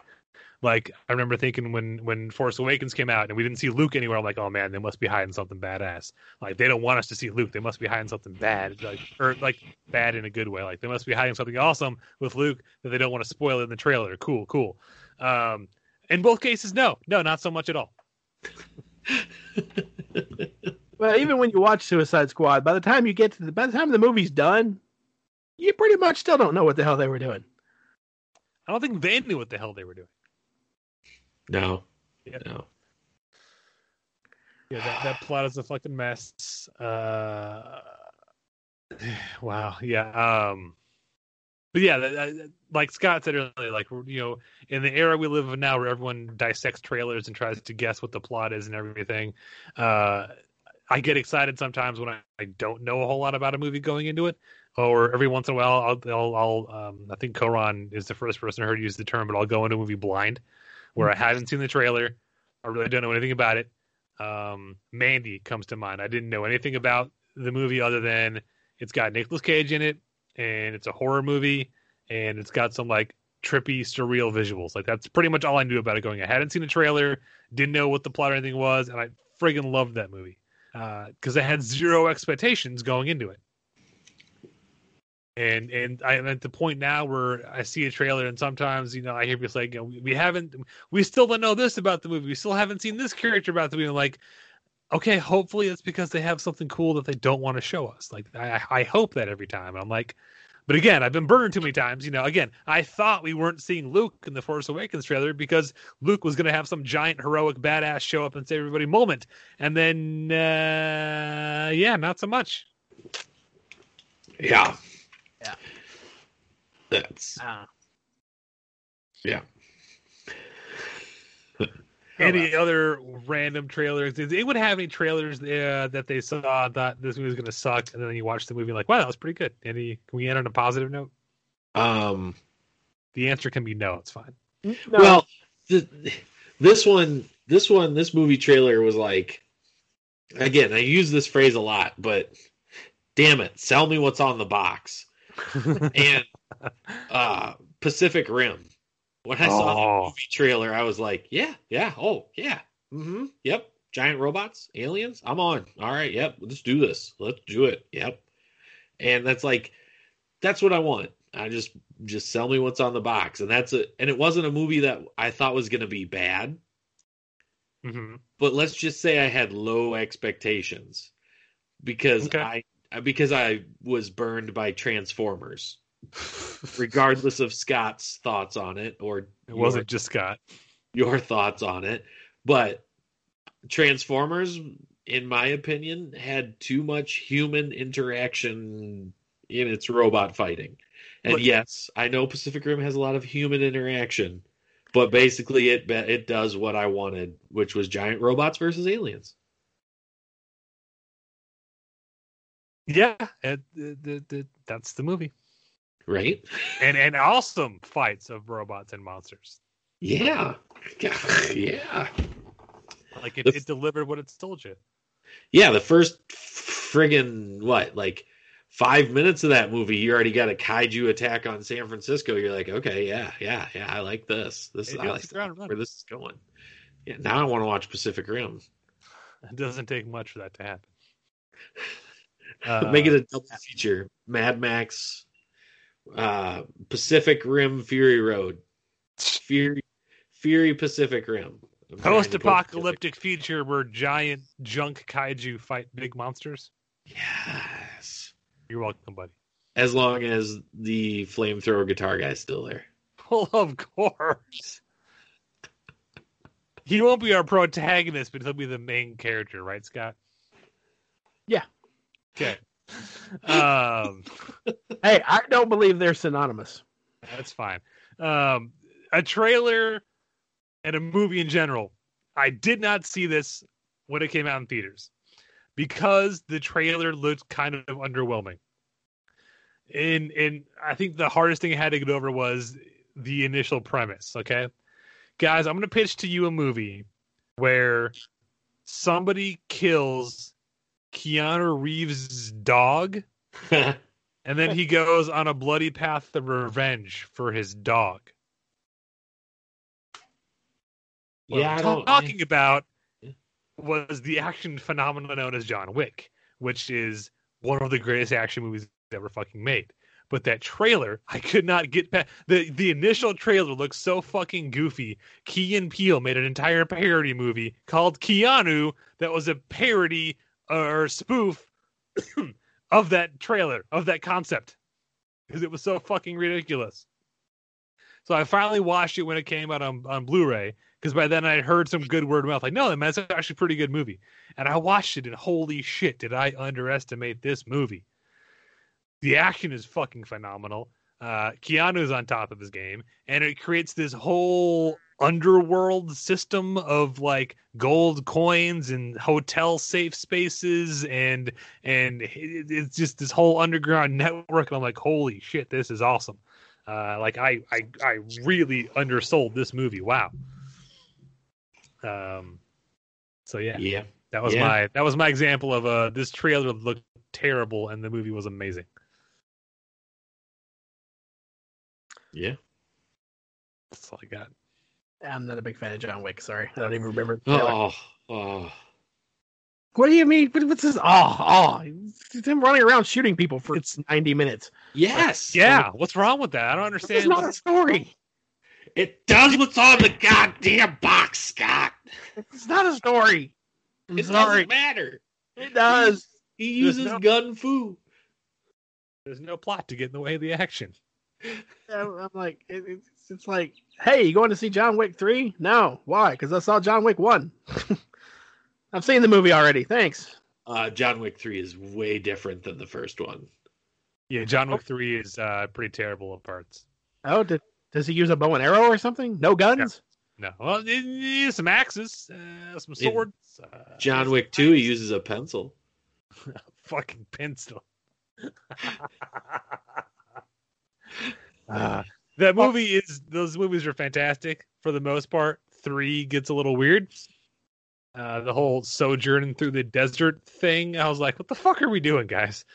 A: Like I remember thinking when when Force Awakens came out and we didn't see Luke anywhere, I'm like, oh man, they must be hiding something badass. Like they don't want us to see Luke, they must be hiding something bad, like or like bad in a good way. Like they must be hiding something awesome with Luke that they don't want to spoil in the trailer. Cool, cool. Um, in both cases, no, no, not so much at all.
C: Well, even when you watch Suicide Squad, by the time you get to the by the time the movie's done, you pretty much still don't know what the hell they were doing.
A: I don't think they knew what the hell they were doing.
D: No,
A: Yeah.
D: no.
A: Yeah, that, that plot is a fucking mess. Uh, wow. Yeah. Um, but yeah, that, that- like Scott said earlier, like you know, in the era we live in now, where everyone dissects trailers and tries to guess what the plot is and everything, uh, I get excited sometimes when I, I don't know a whole lot about a movie going into it, or every once in a while, I'll, I'll, I'll um, I think Koran is the first person I heard use the term, but I'll go into a movie blind, where I haven't seen the trailer, I really don't know anything about it. Um, Mandy comes to mind. I didn't know anything about the movie other than it's got Nicolas Cage in it, and it's a horror movie, and it's got some like trippy, surreal visuals. Like that's pretty much all I knew about it going. I hadn't seen a trailer, didn't know what the plot or anything was, and I friggin' loved that movie. because I had zero expectations going into it. And and I'm at the point now where I see a trailer, and sometimes you know I hear people say, you know, we, haven't, we still don't know this about the movie, we still haven't seen this character about the movie. I'm like, okay, hopefully it's because they have something cool that they don't want to show us. Like I, I hope that every time. I'm like, but again, I've been burned too many times. You know, again, I thought we weren't seeing Luke in the Force Awakens trailer because Luke was going to have some giant heroic badass show up and save everybody moment, and then uh, yeah, not so much.
D: Yeah.
C: Yeah.
D: That's
C: Uh,
D: yeah.
A: Any other random trailers? Did anyone have any trailers uh, that they saw thought this movie was going to suck, and then you watch the movie like, wow, that was pretty good? Any? Can we end on a positive note?
D: Um.
A: The answer can be no. It's fine.
C: no,
D: Well, th- this one, this one, this movie trailer was like, again, I use this phrase a lot, but damn it, sell me what's on the box. And uh Pacific Rim. When I saw the
A: Oh.
D: movie trailer, I was like, yeah, yeah, oh, yeah, mm-hmm, yep, giant robots, aliens, I'm on. All right, yep, let's do this. Let's do it. Yep. And that's like, that's what I want. I just just sell me what's on the box, and that's it. And it wasn't a movie that I thought was going to be bad,
A: hmm
D: but let's just say I had low expectations because
A: Okay.
D: I Uh, because I was burned by Transformers regardless of Scott's thoughts on it or
A: It wasn't just Scott.
D: your, your thoughts on it. But Transformers, in my opinion, had too much human interaction in its robot fighting. And
A: But-
D: yes, I know Pacific Rim has a lot of human interaction, but basically it it does what I wanted, which was giant robots versus aliens.
A: Yeah, it, it, it- that's the movie.
D: Right?
A: And and awesome fights of robots and monsters.
D: Yeah. Yeah.
A: Like it,
D: The-
A: it delivered what it told you.
D: Yeah, the first friggin' what, like five minutes of that movie, you already got a kaiju attack on San Francisco. You're like, okay, yeah, yeah, yeah, I like this. This
A: It
D: I like
A: ground
D: where this is going. Yeah, now I want to watch Pacific Rim.
A: It doesn't take much for that to happen.
D: Make it
A: Uh,
D: a double feature: Mad Max, uh, Pacific Rim, Fury Road, Fury, Fury Pacific Rim. I'm trying to put it
A: post-apocalyptic future where giant junk kaiju fight big monsters.
D: Yes.
A: You're welcome, buddy.
D: As long as the flamethrower guitar guy's still there.
A: Well, of course. He won't be our protagonist, but he'll be the main character, right, Scott?
C: Yeah.
A: Okay. Um,
C: hey, I don't believe they're synonymous.
A: that's fine. Um, a trailer and a movie in general. I did not see this when it came out in theaters because the trailer looked kind of underwhelming. And and I think the hardest thing I had to get over was the initial premise. Okay, guys, I'm going to pitch to you a movie where somebody kills Keanu Reeves' dog, and then he goes on a bloody path of revenge for his dog. What
D: yeah,
A: I'm
D: I
A: talking about was the action phenomenon known as John Wick, which is one of the greatest action movies ever fucking made. But that trailer, I could not get past. The the initial trailer looks so fucking goofy. Key and Peele made an entire parody movie called Keanu that was a parody or spoof of that trailer, of that concept. Because it was so fucking ridiculous. So I finally watched it when it came out on, on Blu-ray because by then I had heard some good word of mouth, like, no, man, it's actually a pretty good movie. And I watched it, and holy shit, did I underestimate this movie? The action is fucking phenomenal. Uh, Keanu's on top of his game, and it creates this whole underworld system of like gold coins and hotel safe spaces, and and it's just this whole underground network. And I'm like, holy shit, this is awesome. Uh, like I, I, I really undersold this movie. Wow. Um, so yeah,
D: yeah.
A: that was
D: Yeah.
A: my that was my example of uh this trailer looked terrible and the movie was amazing.
D: Yeah.
A: That's all I got.
C: I'm not a big fan of John Wick. Sorry, I don't even remember.
D: Oh, oh.
C: What do you mean? What's this? Oh, oh, it's him running around shooting people for
A: It's-
C: 90 minutes.
D: Yes.
A: Yeah, oh. what's wrong with that? I don't understand.
C: It's not a story.
D: It does what's on the goddamn box, Scott.
C: It's not a story. I'm
D: It
C: sorry.
D: doesn't matter.
C: It does.
D: He uses
A: no-
D: gun fu.
A: There's no plot to get in the way of the action.
C: I'm I'm like, it's, it's like, hey, you going to see John Wick 3? No. Why? Because I saw John Wick 1. I've seen the movie already. Thanks.
D: Uh, John Wick 3 is way different than the first one.
A: Yeah, John Wick Three is uh, pretty terrible at parts.
C: Oh, did, does he use a bow and arrow or something? No guns?
A: No, well, it, it- some axes, uh, some
D: In
A: swords. Uh,
D: John Wick 2, he uses a pencil.
A: fucking pencil.
C: Uh,
A: that movie is those movies are fantastic for the most part. Three gets a little weird. Uh, the whole sojourning through the desert thing. I was like, what the fuck are we doing, guys?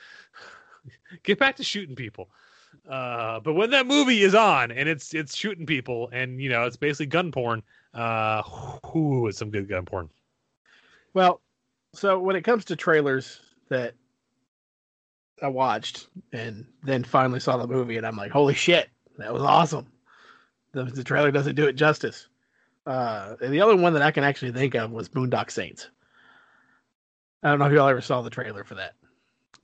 A: Get back to shooting people. Uh, but when that movie is on and it's it's shooting people and you know it's basically gun porn, uh, whoo, it's some good gun porn.
C: Well, so when it comes to trailers that I watched and then finally saw the movie, and I'm like, holy shit, that was awesome. The, the trailer doesn't do it justice. Uh, and the other one that I can actually think of was Boondock Saints. I don't know if y'all ever saw the trailer for that.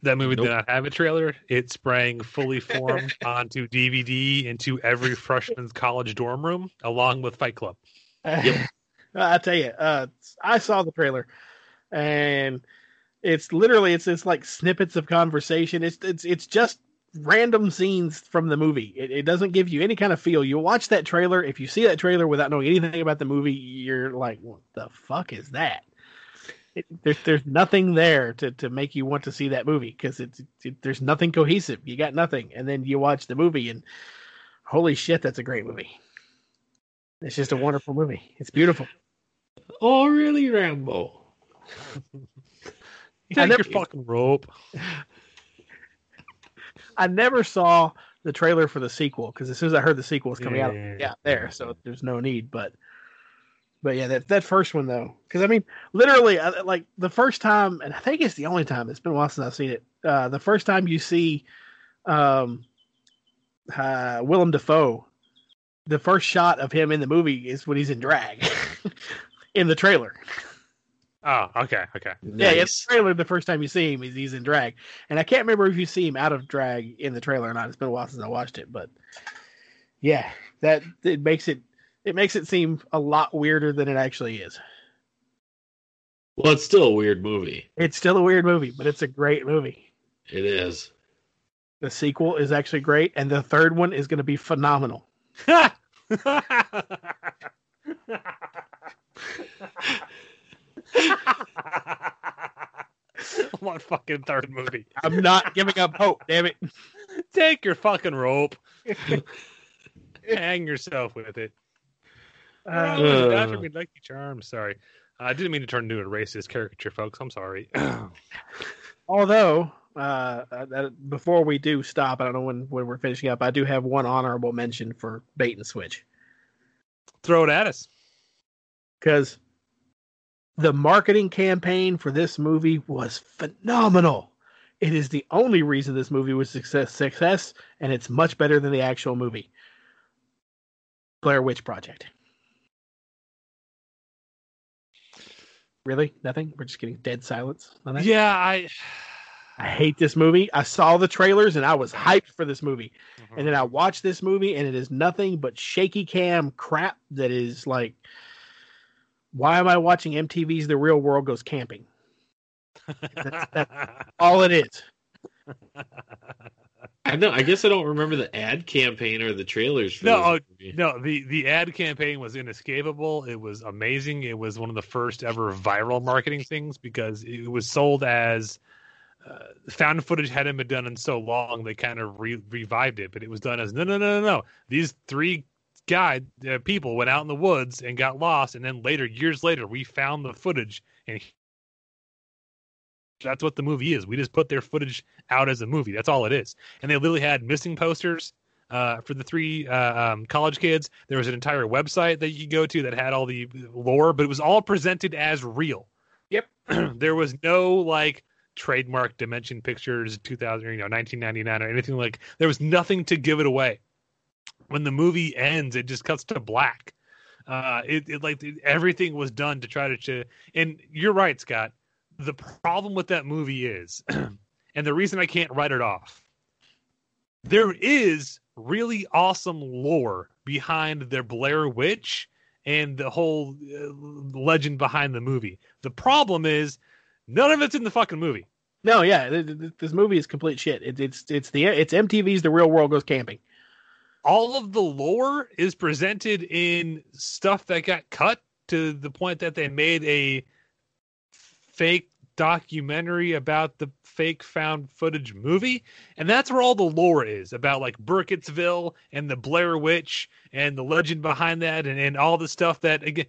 A: That movie
D: Nope.
A: did not have a trailer. It sprang fully formed onto DVD into every freshman's college dorm room, along with Fight Club.
D: Yep.
C: I tell you, uh, I saw the trailer, and it's literally it's it's like snippets of conversation. It's it's it's just random scenes from the movie. It, it doesn't give you any kind of feel. You watch that trailer. If you see that trailer without knowing anything about the movie, you're like, what the fuck is that? It, there's there's nothing there to, to make you want to see that movie because it's it, there's nothing cohesive. You got nothing, and then you watch the movie and holy shit, that's a great movie. It's just a wonderful movie. It's beautiful.
D: Oh, really, Rambo?
A: Take
C: never-
A: your fucking rope.
C: I never saw the trailer for the sequel because as soon as I heard the sequel was coming out,
A: Yeah.
C: yeah, there. So there's no need. But but yeah, that that first one though, because I mean, literally, I, like the first time, and I think it's the only time. It's been a while since I've seen it. Uh, the first time you see, um, uh, Willem Dafoe, the first shot of him in the movie is when he's in drag, in the trailer.
A: Oh, okay, okay.
C: Yeah, in the trailer, the first time you see him, he's, he's in drag, and I can't remember if you see him out of drag in the trailer or not. It's been a while since I watched it, but yeah, that it makes it it makes it seem a lot weirder than it actually is.
D: Well, it's still a weird movie.
C: It's still a weird movie, but it's a great movie.
D: It is.
C: The sequel is actually great, and the third one is going to be phenomenal.
A: One fucking third movie.
C: I'm not giving up hope. Damn it!
A: Take your fucking rope. Hang yourself with it.
C: Uh,
A: Dr. Lucky Charms. Sorry. I didn't mean to turn into a racist caricature, folks. I'm sorry.
C: although, uh, uh, that- before we do stop, I don't know when when we're finishing up. I do have one honorable mention for bait and switch.
A: Throw it at us.
C: because the marketing campaign for this movie was phenomenal. It is the only reason this movie was success, success, and it's much better than the actual movie. Blair Witch Project. Really? Nothing? We're just getting dead silence on that?
A: Yeah, I.
C: I hate this movie. I saw the trailers and I was hyped for this movie. Mm-hmm. And then I watched this movie and it is nothing but shaky cam crap that is like why am I watching MTV's The Real World Goes Camping? That's, that's all it is.
D: I know. I guess I don't remember the ad campaign or the trailers for
A: No,
D: this
A: oh. No, the the ad campaign was inescapable. It was amazing. It was one of the first ever viral marketing things because it was sold as uh, found footage hadn't been done in so long. They kind of re- revived it, but it was done as no, no, no, no, no. These three guy uh, people went out in the woods and got lost, and then later, years later, we found the footage, and that's what the movie is. We just put their footage out as a movie. That's all it is. And they literally had missing posters uh, for the three uh, um, college kids. There was an entire website that you could go to that had all the lore, but it was all presented as real.
C: Yep.
A: there was no like trademark Dimension Pictures 2000 you know 1999 or anything like. There was nothing to give it away. When the movie ends, it just cuts to black. Uh, it, it like everything was done to try to, to. And you're right, Scott. The problem with that movie is, and the reason I can't write it off, there is really awesome lore behind their Blair Witch and the whole uh, legend behind the movie. The problem is none of it's in the fucking movie.
C: No, yeah, th- th- this movie is complete shit. It, it's it's the it's MTV's The Real World Goes Camping.
A: All of the lore is presented in stuff that got cut to the point that they made a fake documentary about the fake found footage movie. And that's where all the lore is about like burkittsville and the blair witch and the legend behind that and, and all the stuff that again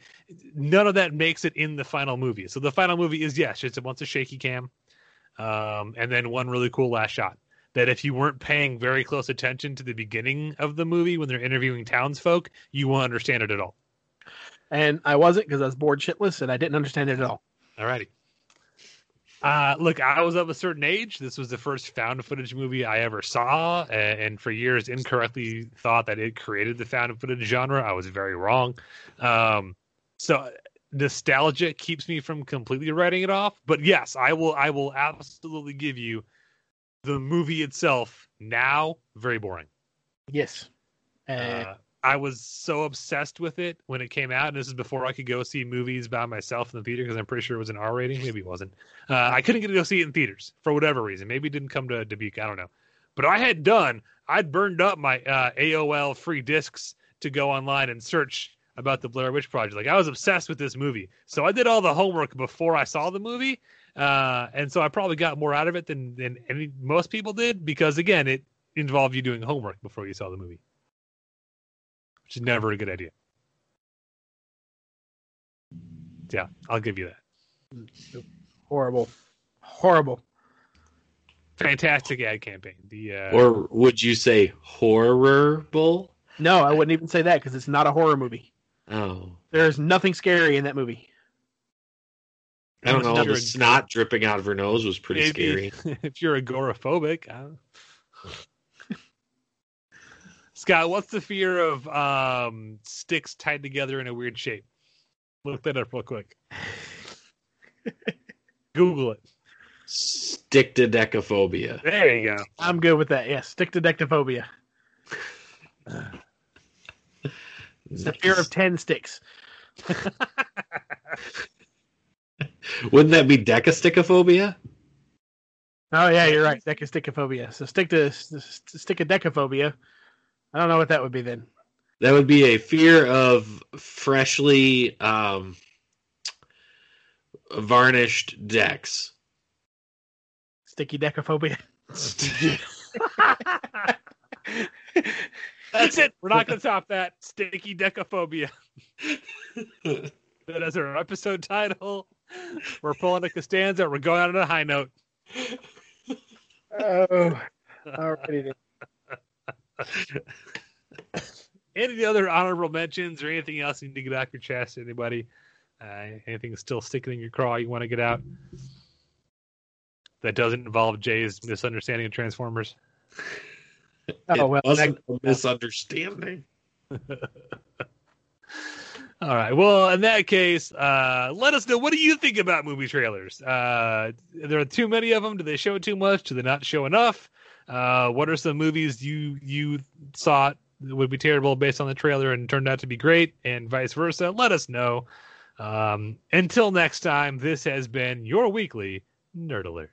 A: none of that makes it in the final movie. So the final movie is yes it's a bunch of shaky cam um, and then one really cool last shot that if you weren't paying very close attention to the beginning of the movie when they're interviewing townsfolk you won't understand it at all
C: And I wasn't because I was bored shitless and I didn't understand it at all.
A: Alrighty. Uh, look, I was of a certain age. This was the first found footage movie I ever saw, and, and for years incorrectly thought that it created the found footage genre. I was very wrong. Um, so nostalgia keeps me from completely writing it off. But yes, I will. I will absolutely give you the movie itself now very boring.
C: Yes. Uh,
A: Uh, I was so obsessed with it when it came out, and this is before I could go see movies by myself in the theater because I'm pretty sure it was an R rating. Maybe it wasn't. Uh, I couldn't get to go see it in theaters for whatever reason. Maybe it didn't come to Dubuque. I don't know. But I had done. I'd burned up my uh, AOL free discs to go online and search about the Blair Witch Project. Like I was obsessed with this movie, so I did all the homework before I saw the movie, uh, and so I probably got more out of it than than any most people did because again, it involved you doing homework before you saw the movie which is never a good idea. Yeah, I'll give you that.
C: horrible. Horrible.
A: Fantastic ad campaign. The uh,
D: Or would you say horrible?
C: No, I wouldn't even say that because it's not a horror movie.
D: Oh,
C: There's nothing scary in that movie.
D: I don't know. The snot dripping out of her nose was pretty
A: maybe
D: scary.
A: if you're agoraphobic. Scott, what's the fear of um, sticks tied together in a weird shape? Look that up real quick. Google it.
D: Stick to decaphobia.
A: There you go.
C: I'm good with that. Yes, stick to dectophobia. It's the fear of ten sticks.
D: Wouldn't that be decasticophobia?
C: Oh yeah, you're right. Decasticophobia. So stick to stick a decaphobia. I don't know what that would be then.
D: That would be a fear of freshly um, varnished decks.
C: Sticky decaphobia.
A: That's it. We're not going to top that. Sticky decaphobia. that is our episode title. We're pulling a Costanza. We're going out on a high note.
C: Oh, alrighty then.
A: Any other honorable mentions or anything else you need to get off your chest? Anybody? Uh, anything still sticking in your craw you want to get out? That doesn't involve Jay's misunderstanding of Transformers.
C: Oh well,
D: wasn't a misunderstanding.
A: All right. Well, in that case, uh, let us know what do you think about movie trailers. Uh, there are too many of them. Do they show too much? Do they not show enough? Uh, what are some movies you you thought would be terrible based on the trailer and turned out to be great, and vice versa? Let us know. Um, until next time, this has been your weekly Nerd Alert.